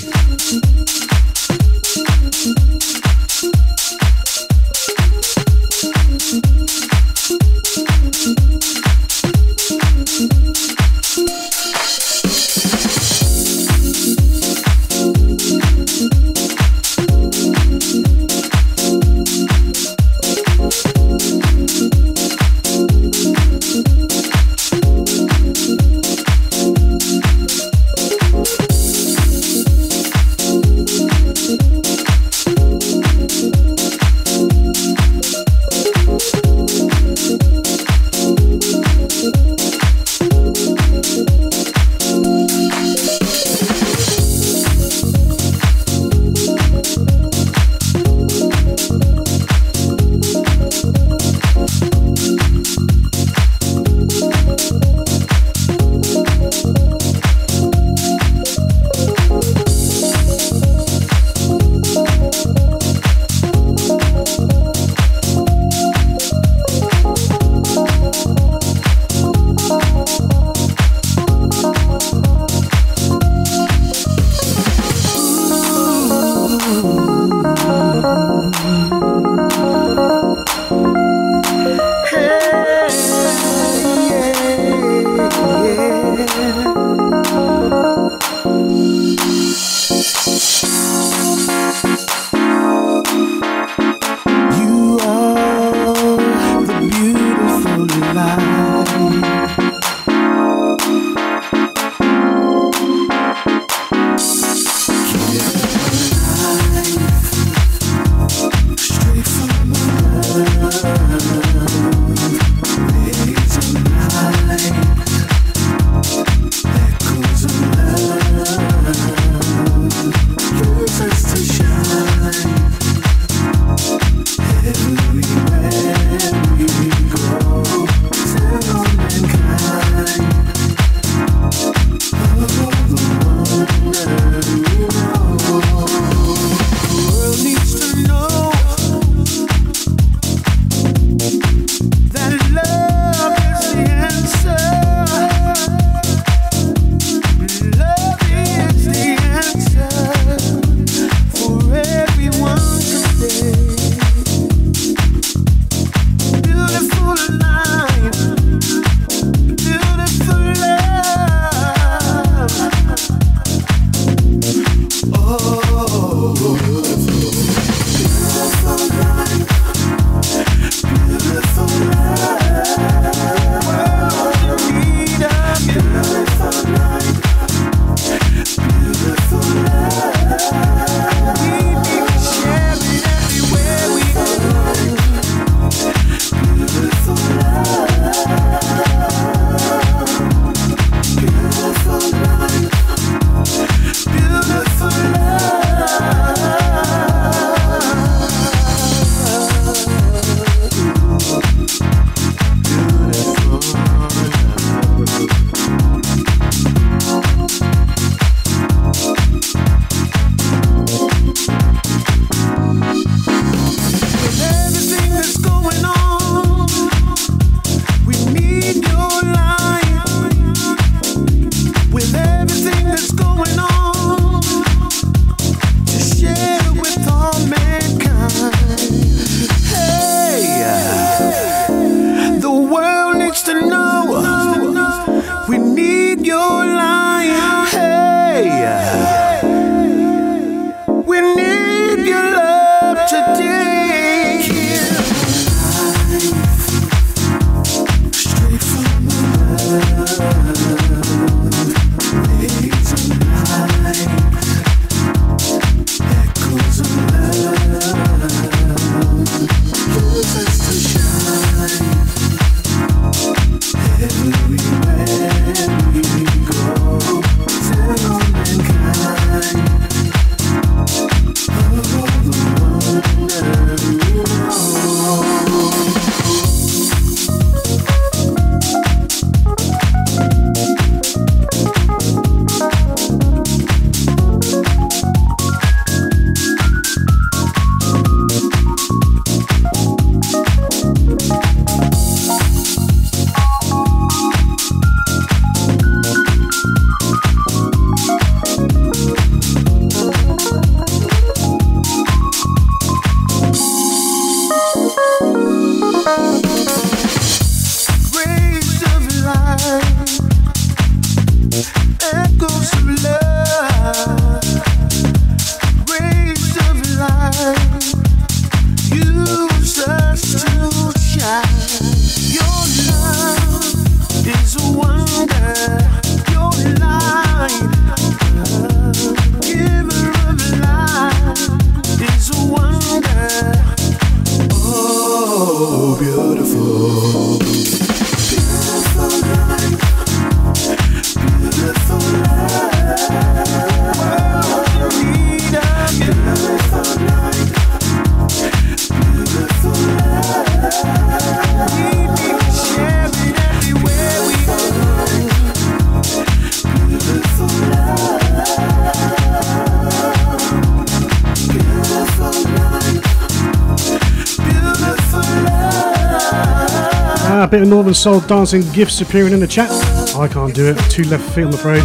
Soul dancing gifts appearing in the chat. I can't do it. Too left feet, I'm afraid.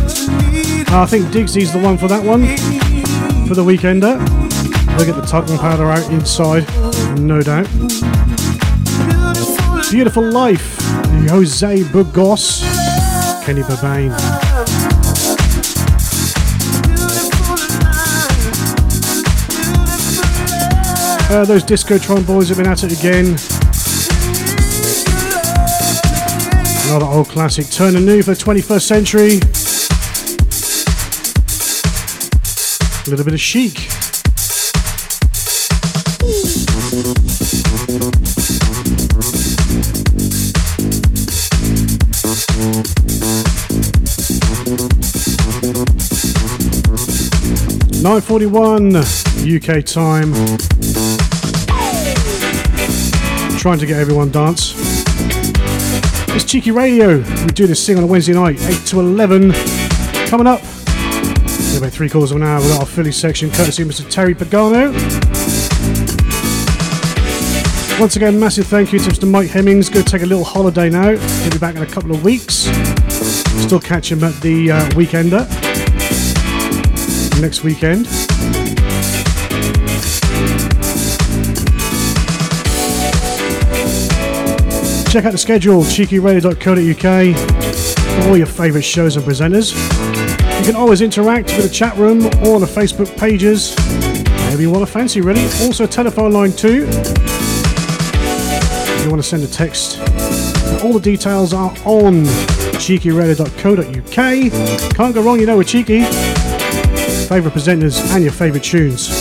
Uh, I think Digsy's the one for that one. For the weekender. They'll get the talcum powder out inside, no doubt. Beautiful Life, Jose Burgos, Kenny Bobien. Uh, those Discotron boys have been at it again. Another old classic, turning new for the 21st century. A little bit of chic. Nine forty-one UK time. Trying to get everyone dance. It's Cheeky Radio. We do this thing on a Wednesday night, 8 to 11. Coming up, in about three quarters of an hour, we've got our Philly section, courtesy of Mr. Terry Pagano. Once again, massive thank you to Mr. Mike Hemmings. Go take a little holiday now. He'll be back in a couple of weeks. Still catch him at the uh, Weekender next weekend. Check out the schedule, cheekyradio.co.uk, for all your favourite shows and presenters. You can always interact with the chat room or the Facebook pages, whatever you want to fancy, really. Also, telephone line too. If you want to send a text, all the details are on cheekyradio.co.uk. Can't go wrong, you know, with Cheeky. Favourite presenters and your favourite tunes.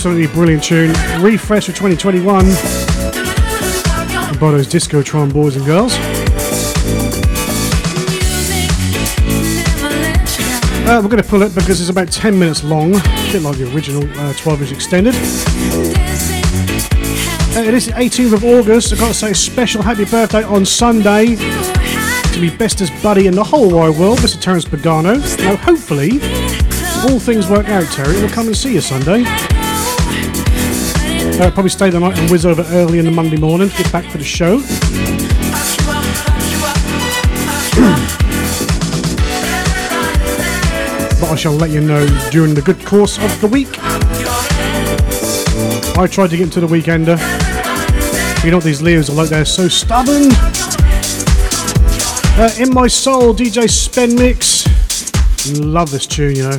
Absolutely brilliant tune. Refresh for 2021. By those Discotron boys and girls. Uh, we're going to pull it because it's about 10 minutes long, a bit like the original uh, 12 inch extended. Uh, it is the 18th of August. I've got to say special happy birthday on Sunday to be bestest buddy in the whole wide world, Mr. Terence Pagano. Now, hopefully, all things work out, Terry. We'll come and see you Sunday. Uh, probably stay the night and whiz over early in the Monday morning to get back for the show. <clears throat> but I shall let you know during the good course of the week. I tried to get into the weekender. You know what these Leos are like, they're so stubborn. Uh, in my soul, DJ Spen Mix. Love this tune, you know.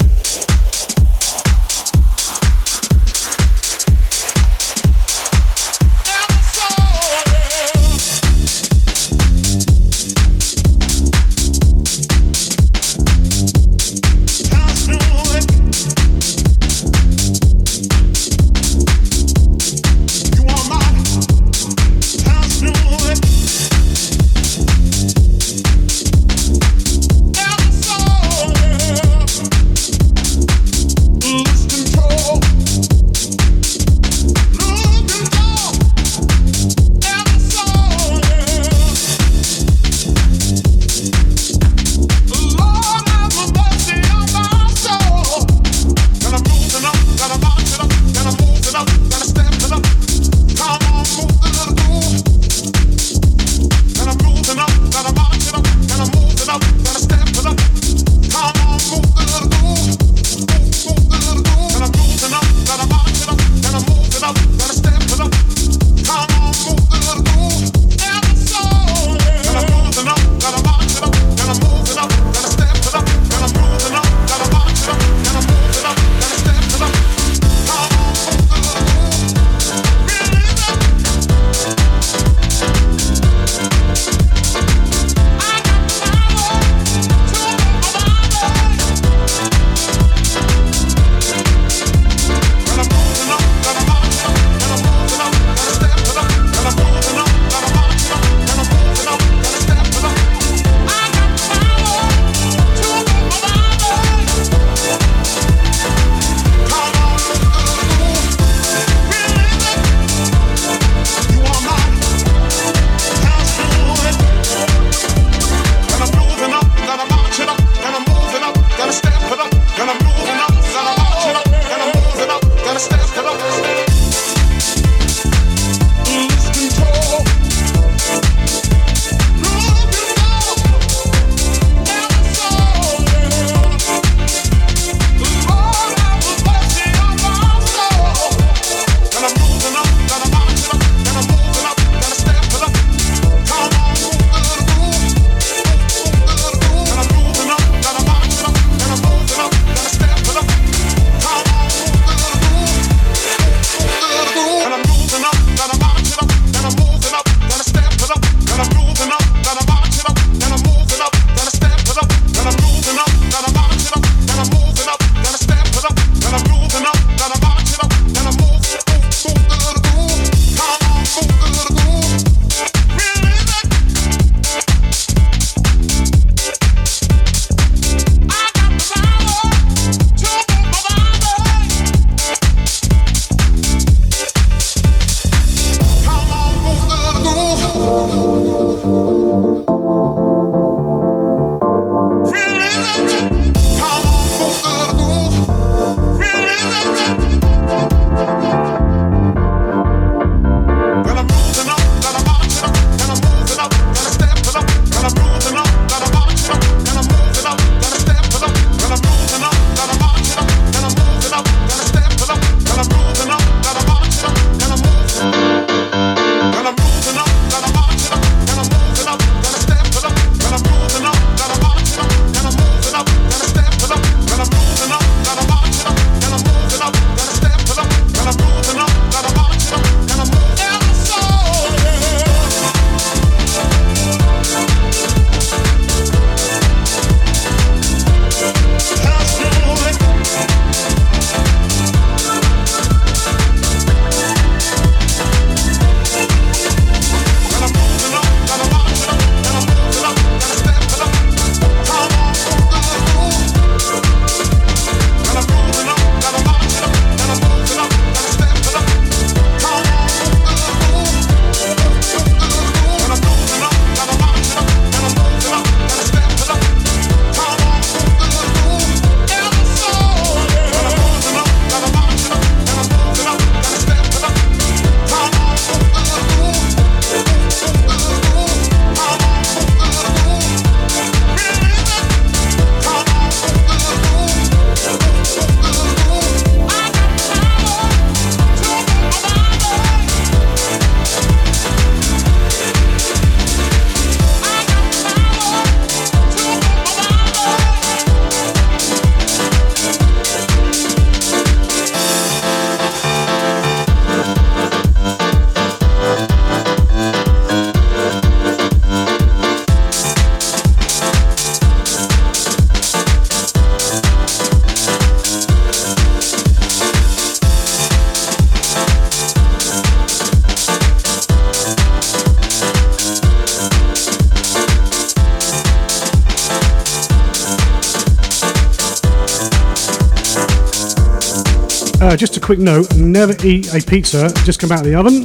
Just a quick note never eat a pizza just come out of the oven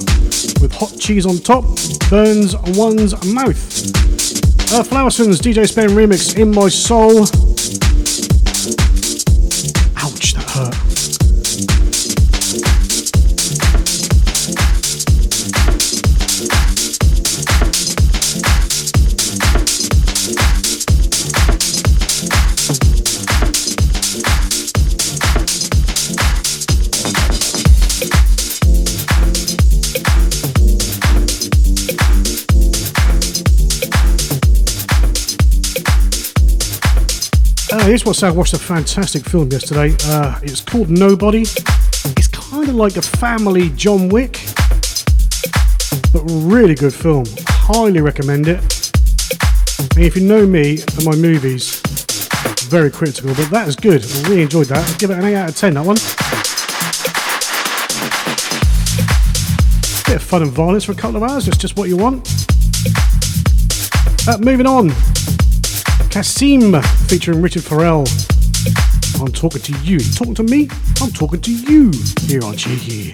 with hot cheese on top, burns one's mouth. Uh, DJ Spen remix, In My Soul. Here's I watched a fantastic film yesterday. Uh, it's called Nobody. It's kind of like a family John Wick, but really good film. Highly recommend it. And if you know me and my movies, very critical, but that is good. I really enjoyed that. I'd give it an 8 out of 10, that one. Bit of fun and violence for a couple of hours, it's just what you want. Uh, moving on. Kasim featuring Richard Farrell. I'm talking to you. You talking to me? I'm talking to you here on Cheeky.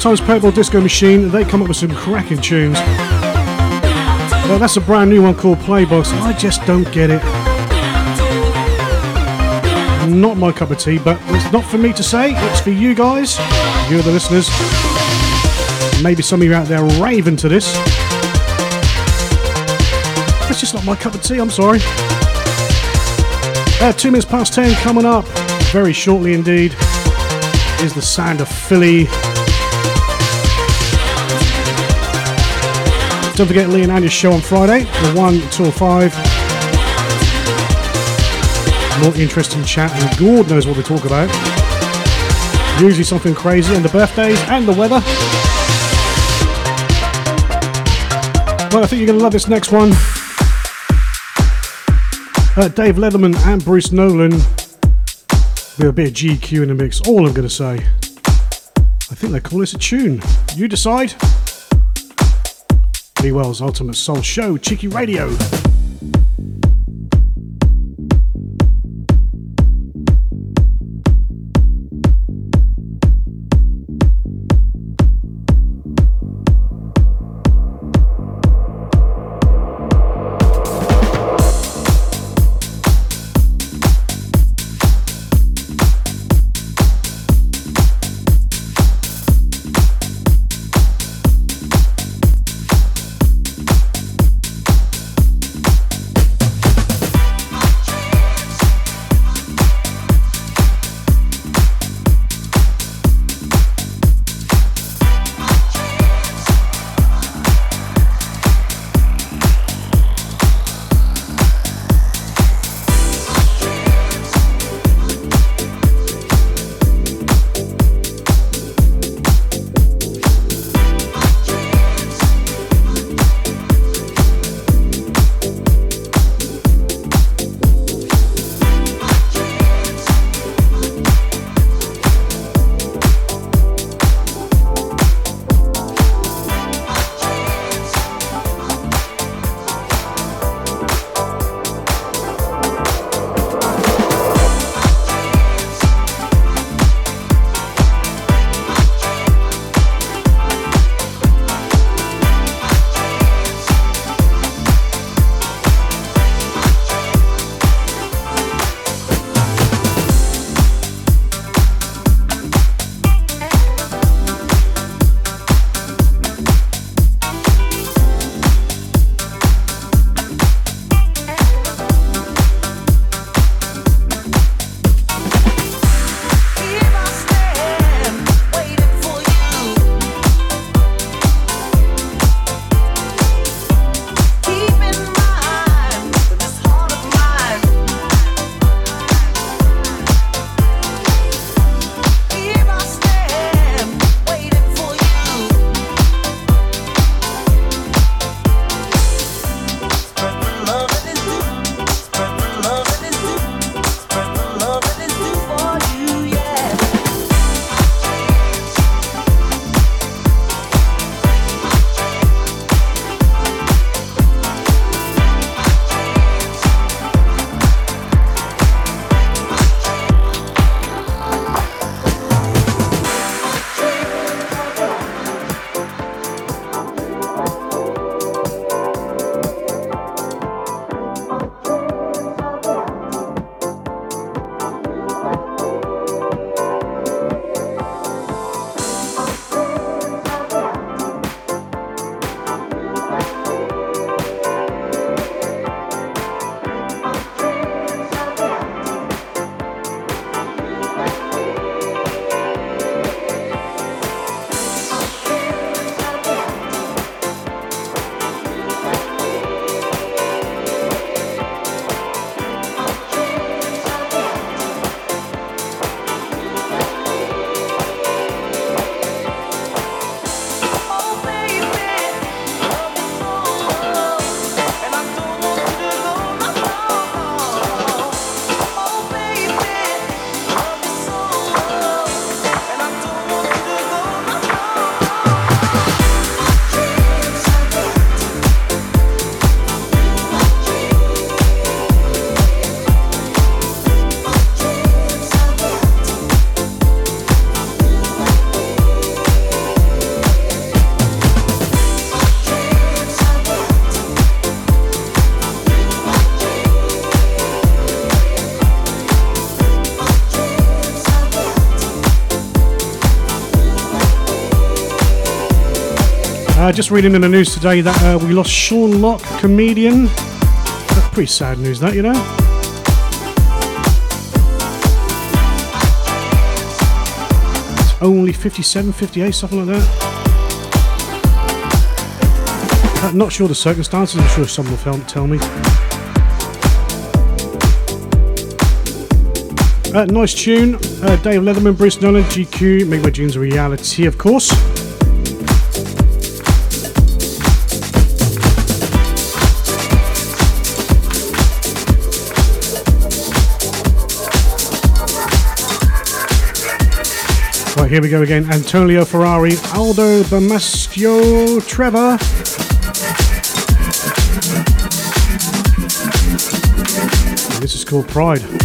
Sometimes Purple Disco Machine, they come up with some cracking tunes. Well, that's a brand new one called Playbox. I just don't get it. Not my cup of tea, but it's not for me to say. It's for you guys. You're the listeners. Maybe some of you out there raving to this. It's just not my cup of tea, I'm sorry. Uh, two minutes past ten coming up very shortly indeed is the sound of Philly. Don't forget Lee and Andy's show on Friday, the 1 till 5. More interesting chat, and God knows what they talk about. Usually something crazy, and the birthdays and the weather. Well, I think you're going to love this next one. Uh, Dave Letterman and Bruce Nolan with a bit of GQ in the mix. All I'm going to say. I think they call this a tune. You decide. Lee Wells Ultimate Soul Show, Cheeky Radio. Just reading in the news today that uh, we lost Sean Lock, comedian. That's pretty sad news, that, you know? It's only 57, 58, something like that. Uh, not sure the circumstances, I'm sure someone will tell me. Uh, nice tune. Uh, Dave Leatherman, Bruce Nolan, GQ, Make My Dreams a Reality, of course. Here we go again. Antonio Ferrari, Aldo Damasio, Trevor. This is called Pride.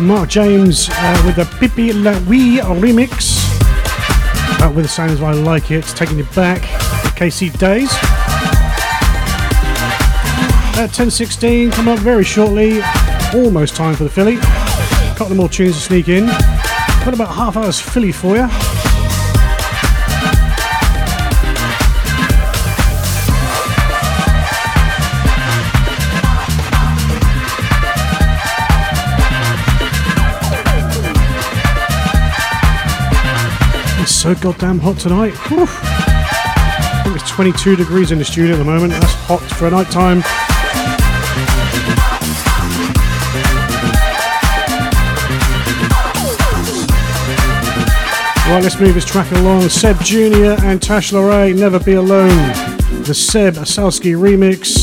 Mark James uh, with the Pippi La Wee remix. With the sound as I like it, taking it back. KC Days. At 10.16, coming up very shortly. Almost time for the Philly. A Couple more tunes to sneak in. Got about half hour's Philly for you. So goddamn hot tonight. Whew. I think it's 22 degrees in the studio at the moment. That's hot for a night time. Right, let's move this track along. Seb Jr. and Tash Lorray, Never Be Alone. The Seb Skalski remix.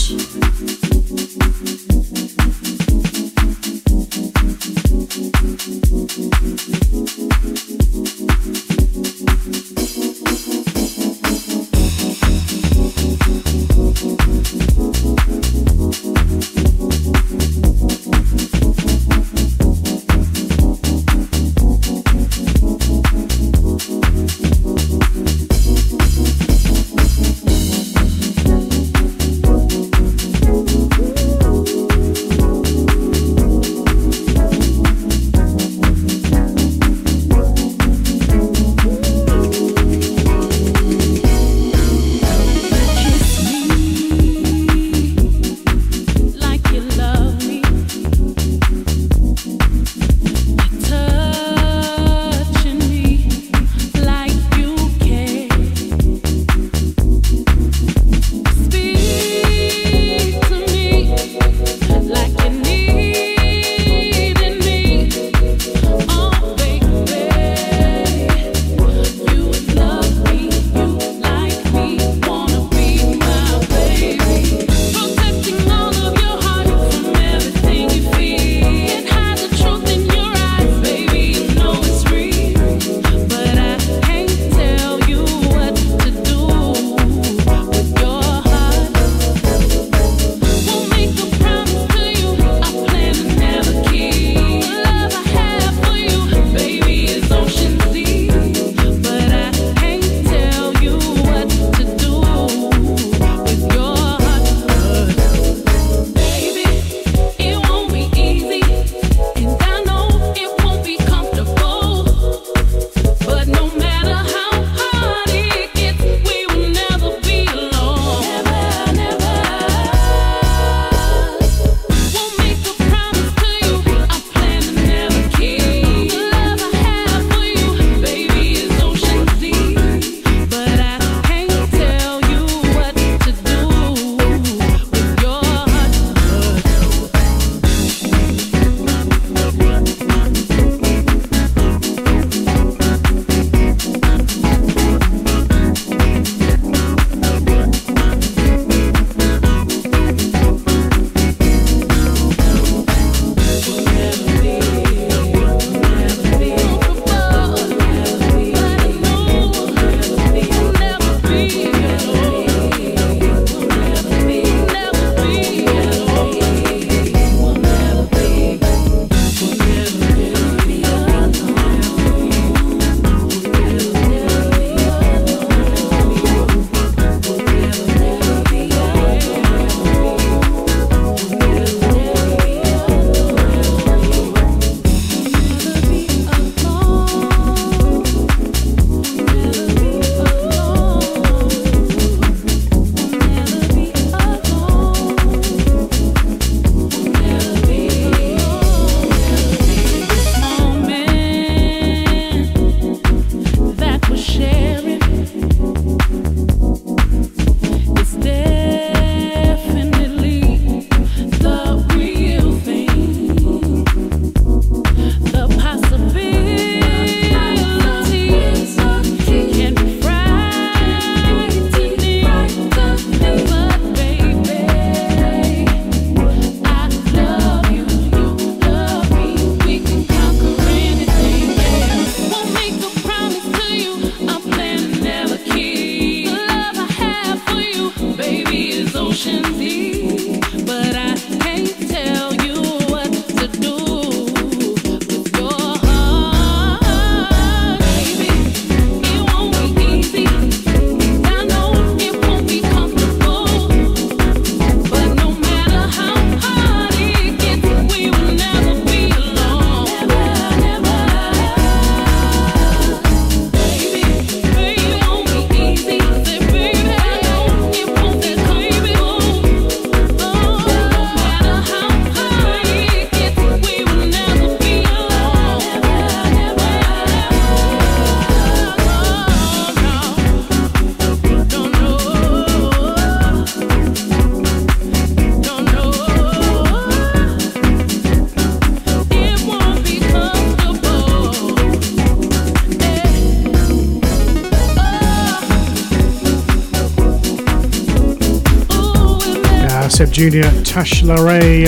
Jr., Tash Laray,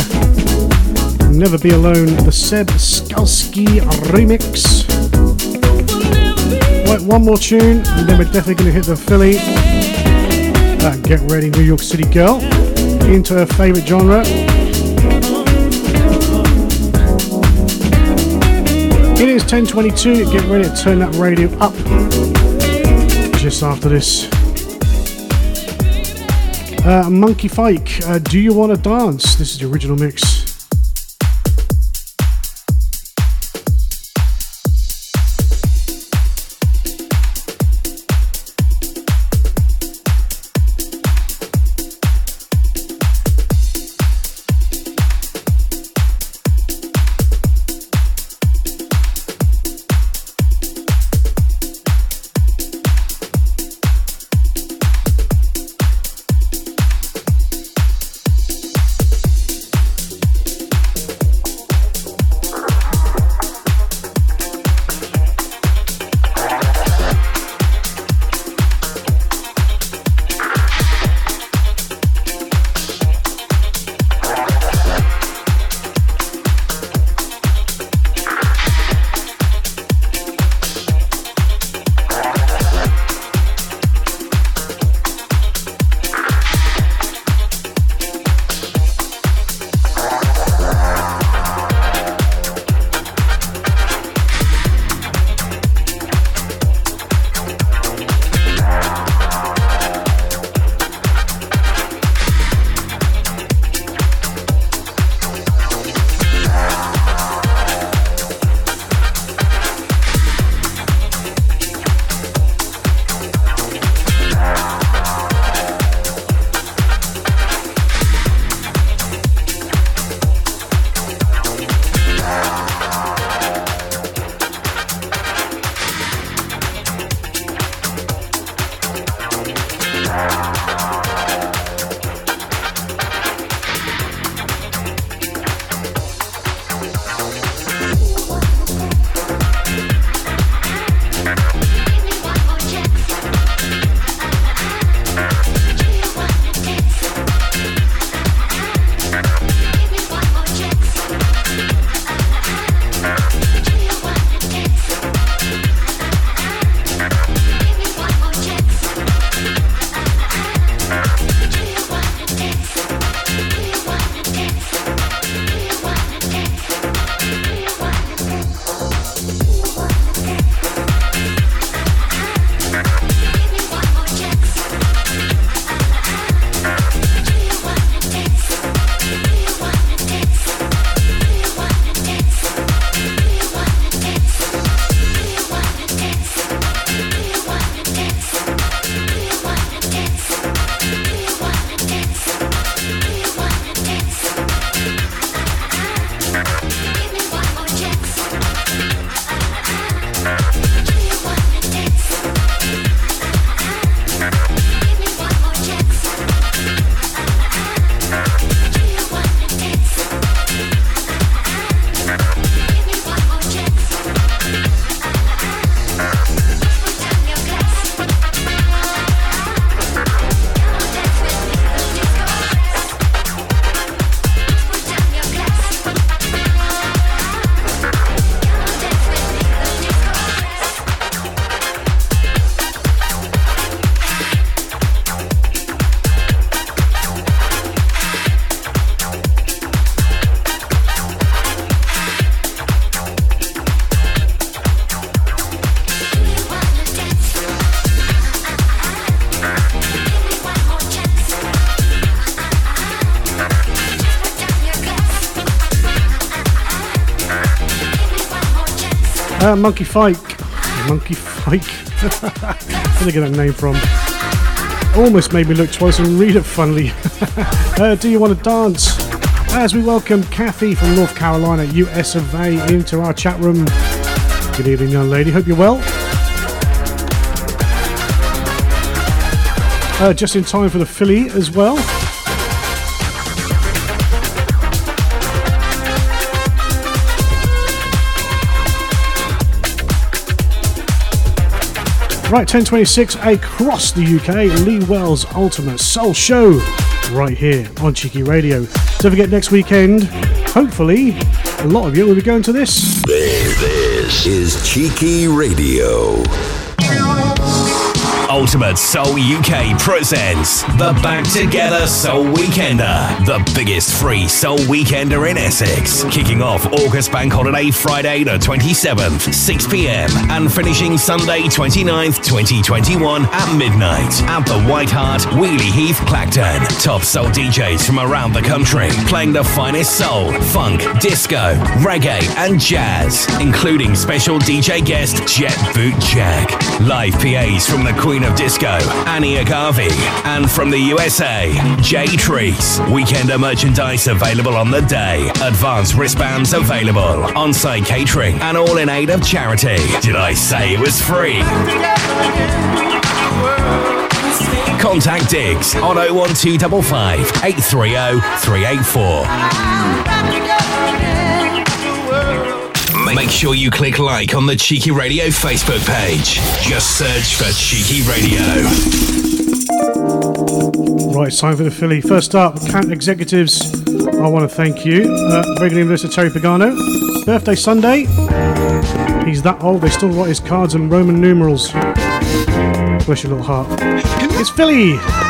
Never Be Alone, the Seb Skalski remix. One more tune, and then we're definitely going to hit the Philly. Uh, get ready, New York City girl, into her favourite genre. It is 10:22. Get ready to turn that radio up. Just after this. Uh, Monkey Fike, uh, Do You Want to Dance? This is the original mix. Uh, Monkey Fike. Monkey Fike. <laughs> Where did I get that name from? Almost made me look twice and read it funnily. <laughs> uh, do you want to dance? As we welcome Kathy from North Carolina, US of A, into our chat room. Good evening, young lady. Hope you're well. Uh, just in time for the Philly as well. Right, 1026 across the UK, Lee Wells Ultimate Soul Show, right here on Cheeky Radio. Don't forget next weekend, hopefully, a lot of you will be going to this. This is Cheeky Radio. Ultimate Soul UK presents the Back Together Soul Weekender, the biggest free soul weekender in Essex. Kicking off August Bank Holiday Friday the 27th, 6 pm, and finishing Sunday 29th, 2021 at midnight at the White Hart, Weeley Heath, Clacton. Top soul DJs from around the country playing the finest soul, funk, disco, reggae, and jazz, including special DJ guest Jet Boot Jack. Live PAs from the Queen of Disco, Annie Agave, and from the USA, Jay Trees. Weekender merchandise available on the day. Advanced wristbands available. On-site catering and all in aid of charity. Did I say it was free? Contact Diggs on 01255 830 384. Make sure you click like on the Cheeky Radio Facebook page. Just search for Cheeky Radio. Right, time for the Philly. First up, Count Executives. I want to thank you. Uh, regular investor Terry Pagano. Birthday Sunday. He's that old, they still write his cards in Roman numerals. Bless your little heart. It's Philly!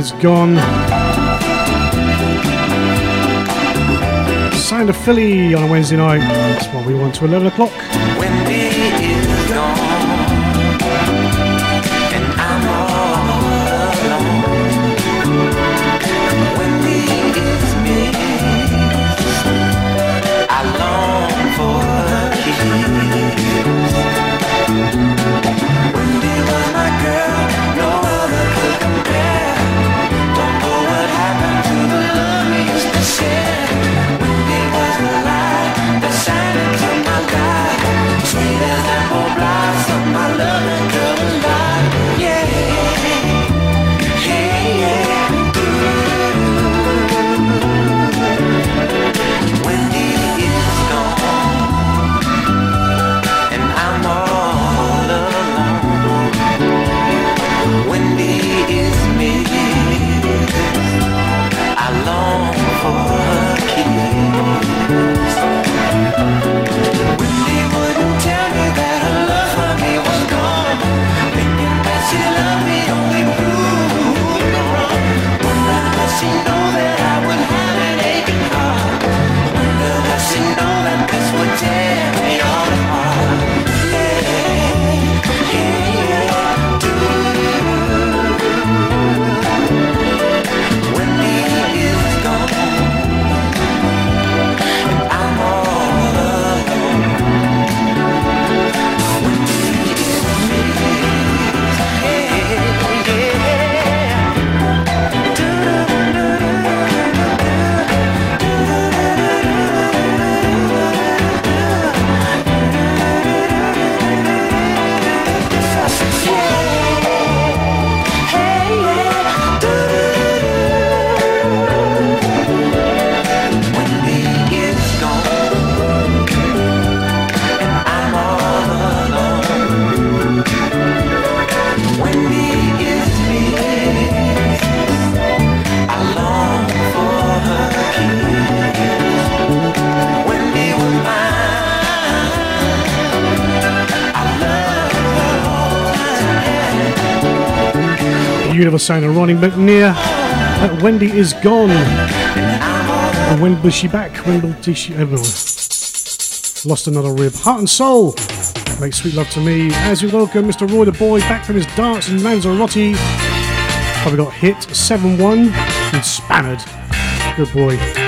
Is gone. Sound of Philly on a Wednesday night. That's what we want to 11 o'clock. Wendy is gone, Sound of Ronnie McNeir. Wendy is gone. And when was she back? When will she? ever? lost another rib. Heart and soul. Make sweet love to me. As we welcome Mr. Roy the Boy back from his dance in Lanzarote. Probably got hit 7 1 and spannered. Good boy.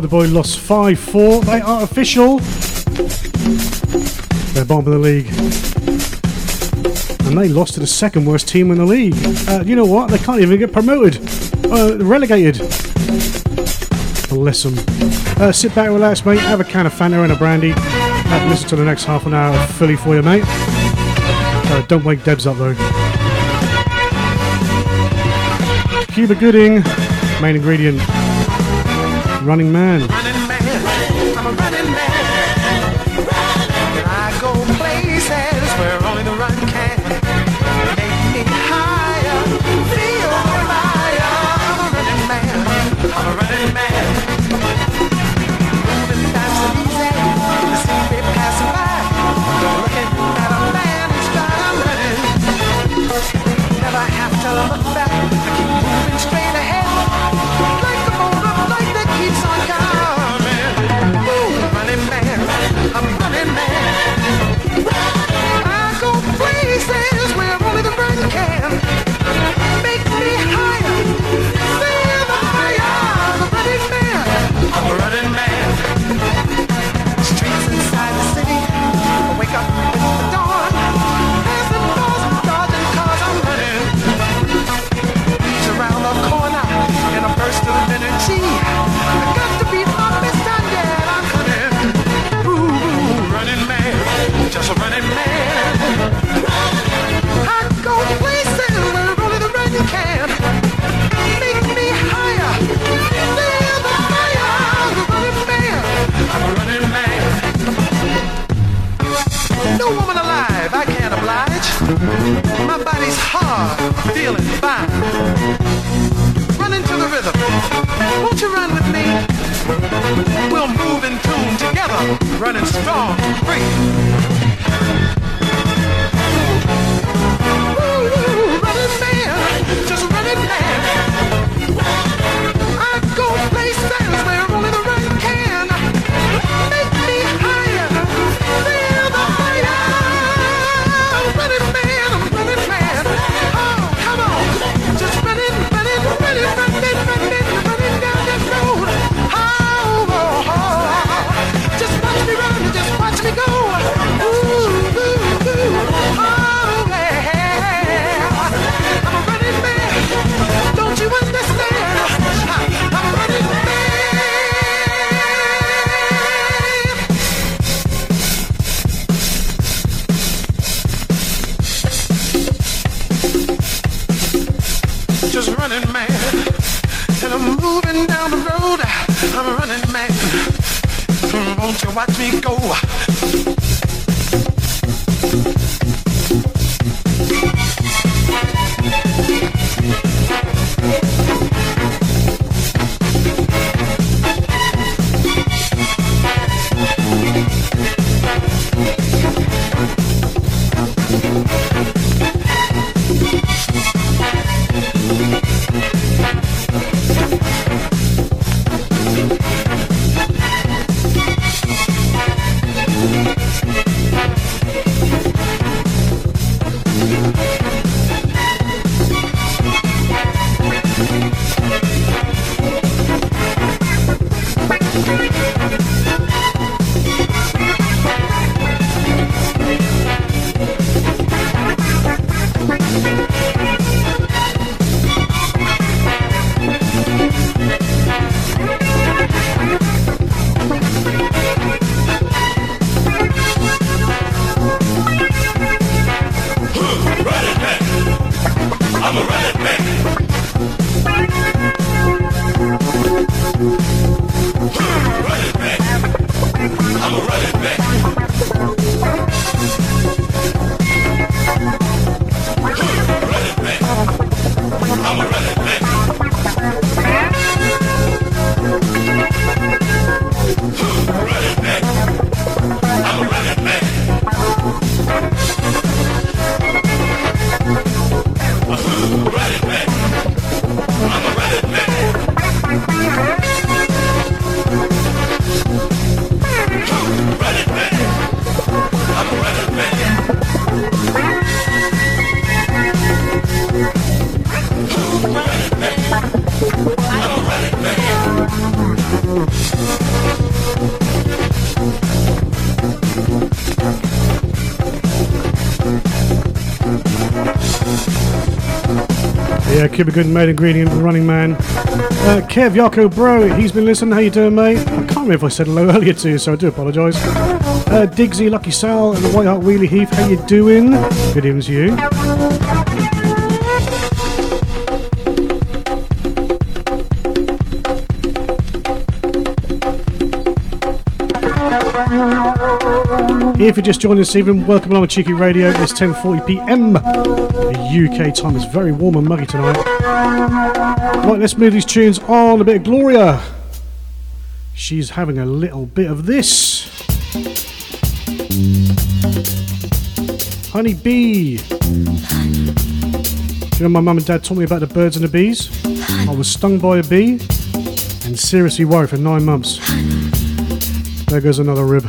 The Boy lost 5 4. They are official. They're bottom of the league. And they lost to the second worst team in the league. Uh, you know what? They can't even get promoted. Uh, relegated. Bless them. Uh, sit back, relax, mate. Have a can of Fanta and a brandy. Uh, listen to the next half an hour of Philly for you, mate. Uh, don't wake Debs up, though. Cuba Gooding, main ingredient. Running Man. Feeling fine. Running to the rhythm. Won't you run with me? We'll move in tune together, running strong, free. Keep a good main ingredient Running Man. Uh, Kev Yako Bro, he's been listening. How you doing, mate? I can't remember if I said hello <laughs> earlier to you, so I do apologise. Uh, Diggsy, Lucky Sal, and the White Hart Weeley Heath, how you doing? Good evening to you. If you're just joining us evening, welcome along to Cheeky Radio. It's 10:40 p.m. The UK time. It's very warm and muggy tonight. Right, let's move these tunes on. A bit of Gloria. She's having a little bit of this. Honey bee. You know, my mum and dad taught me about the birds and the bees. I was stung by a bee and seriously worried for nine months. There goes another rib.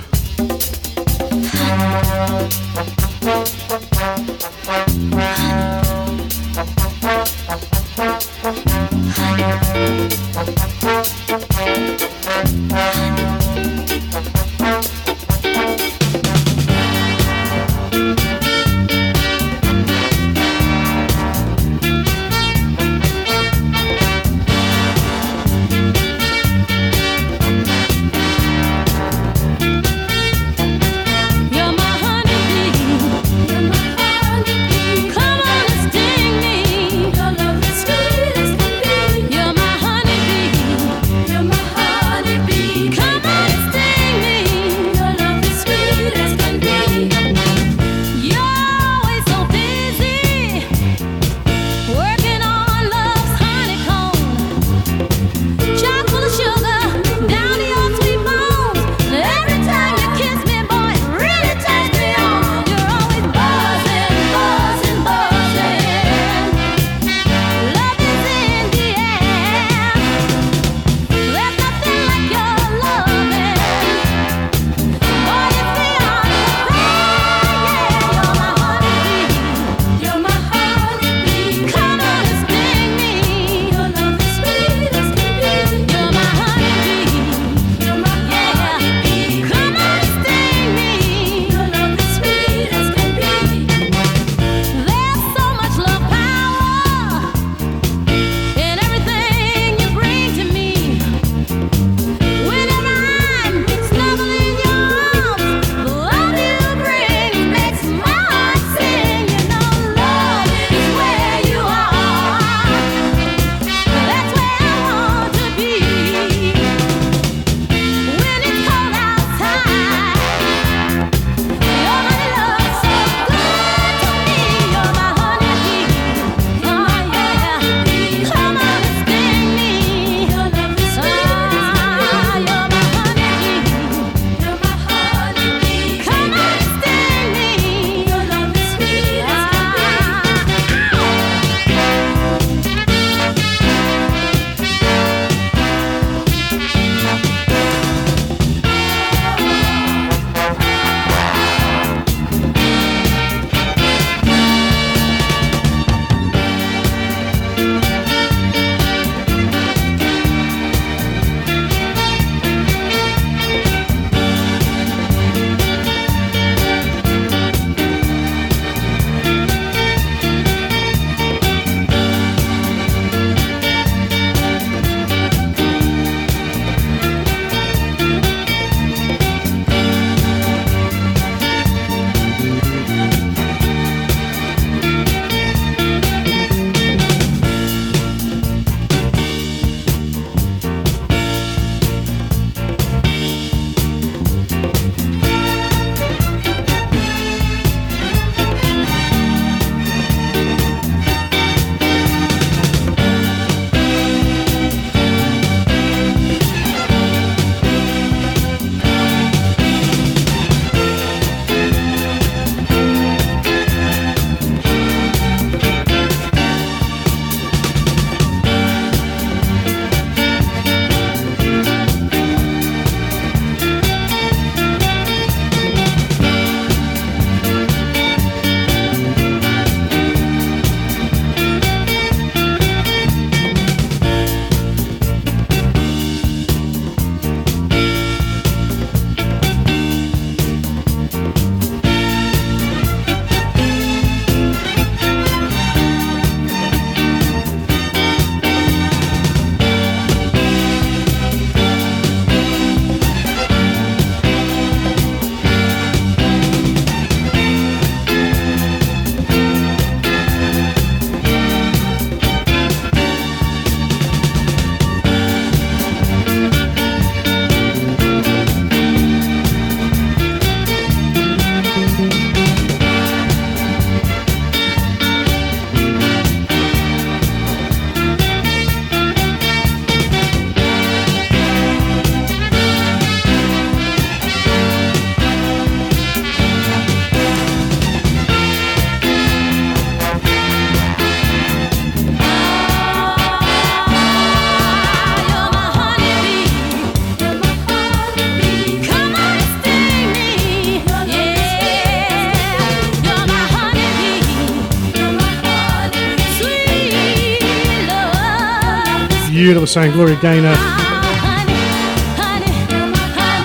Beautiful sound, Gloria Gaynor.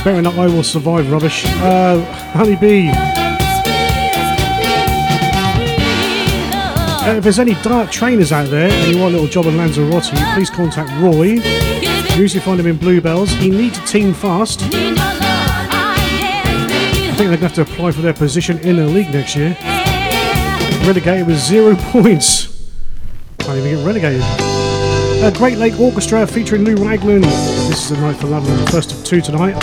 Better not I will survive rubbish. Uh, Honey Bee. Uh, if there's any dark trainers out there and you want a little job on Lanzarote, please contact Roy. You usually find him in Bluebells. He needs a team fast. I think they're going to have to apply for their position in the league next year. Relegated with zero <laughs> points. Can't even get relegated. Uh, Great Lake Orchestra featuring Lou Ragland. This is a night for love, the first of two tonight.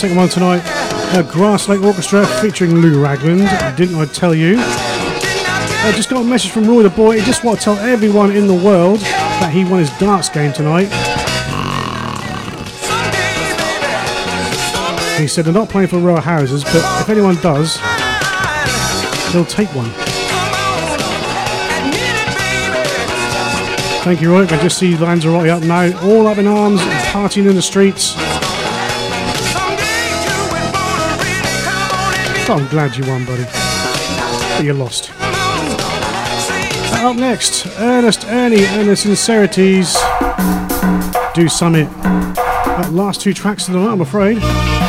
second one tonight, uh, Great Lake Orchestra featuring Lou Ragland. Didn't I tell you? I just got a message from Roy the Boy. He just wants to tell everyone in the world that he won his darts game tonight. He said they're not playing for row houses, but if anyone does, they'll take one. Thank you, Roy. I just see Lanzarote up now, all up in arms, partying in the streets. So I'm glad you won, buddy. But you lost. Up next, Ernest Ernie and the Sincerities do Summit. That last two tracks of the night, I'm afraid.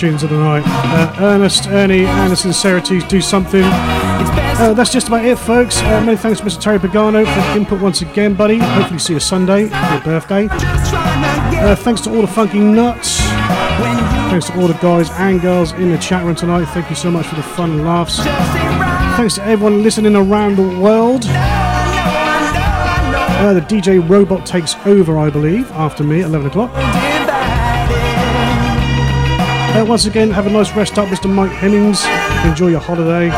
Tunes of the night. Uh, Ernest, Ernie, and the Sincerities do something. Uh, that's just about it, folks. Uh, many thanks to Mr. Terry Pagano for input once again, buddy. Hopefully, see you Sunday for your birthday. Uh, thanks to all the funky nuts. Thanks to all the guys and girls in the chat room tonight. Thank you so much for the fun and laughs. Thanks to everyone listening around the world. Uh, the DJ Robot takes over, I believe, after me at 11 o'clock. Once again, have a nice rest up, Mr. Mike Hemmings. Enjoy your holiday.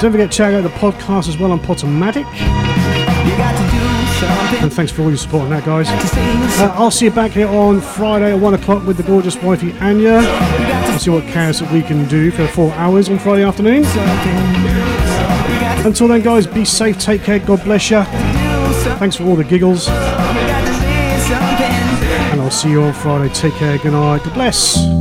Don't forget to check out the podcast as well on Podomatic. And thanks for all your support on that, guys. Uh, I'll see you back here on Friday at 1 o'clock with the gorgeous wifey Anya. We'll see what chaos that we can do for four hours on Friday afternoon. Until then, guys, be safe, take care, God bless you. Thanks for all the giggles. I'll see you on Friday. Take care, good night, God bless.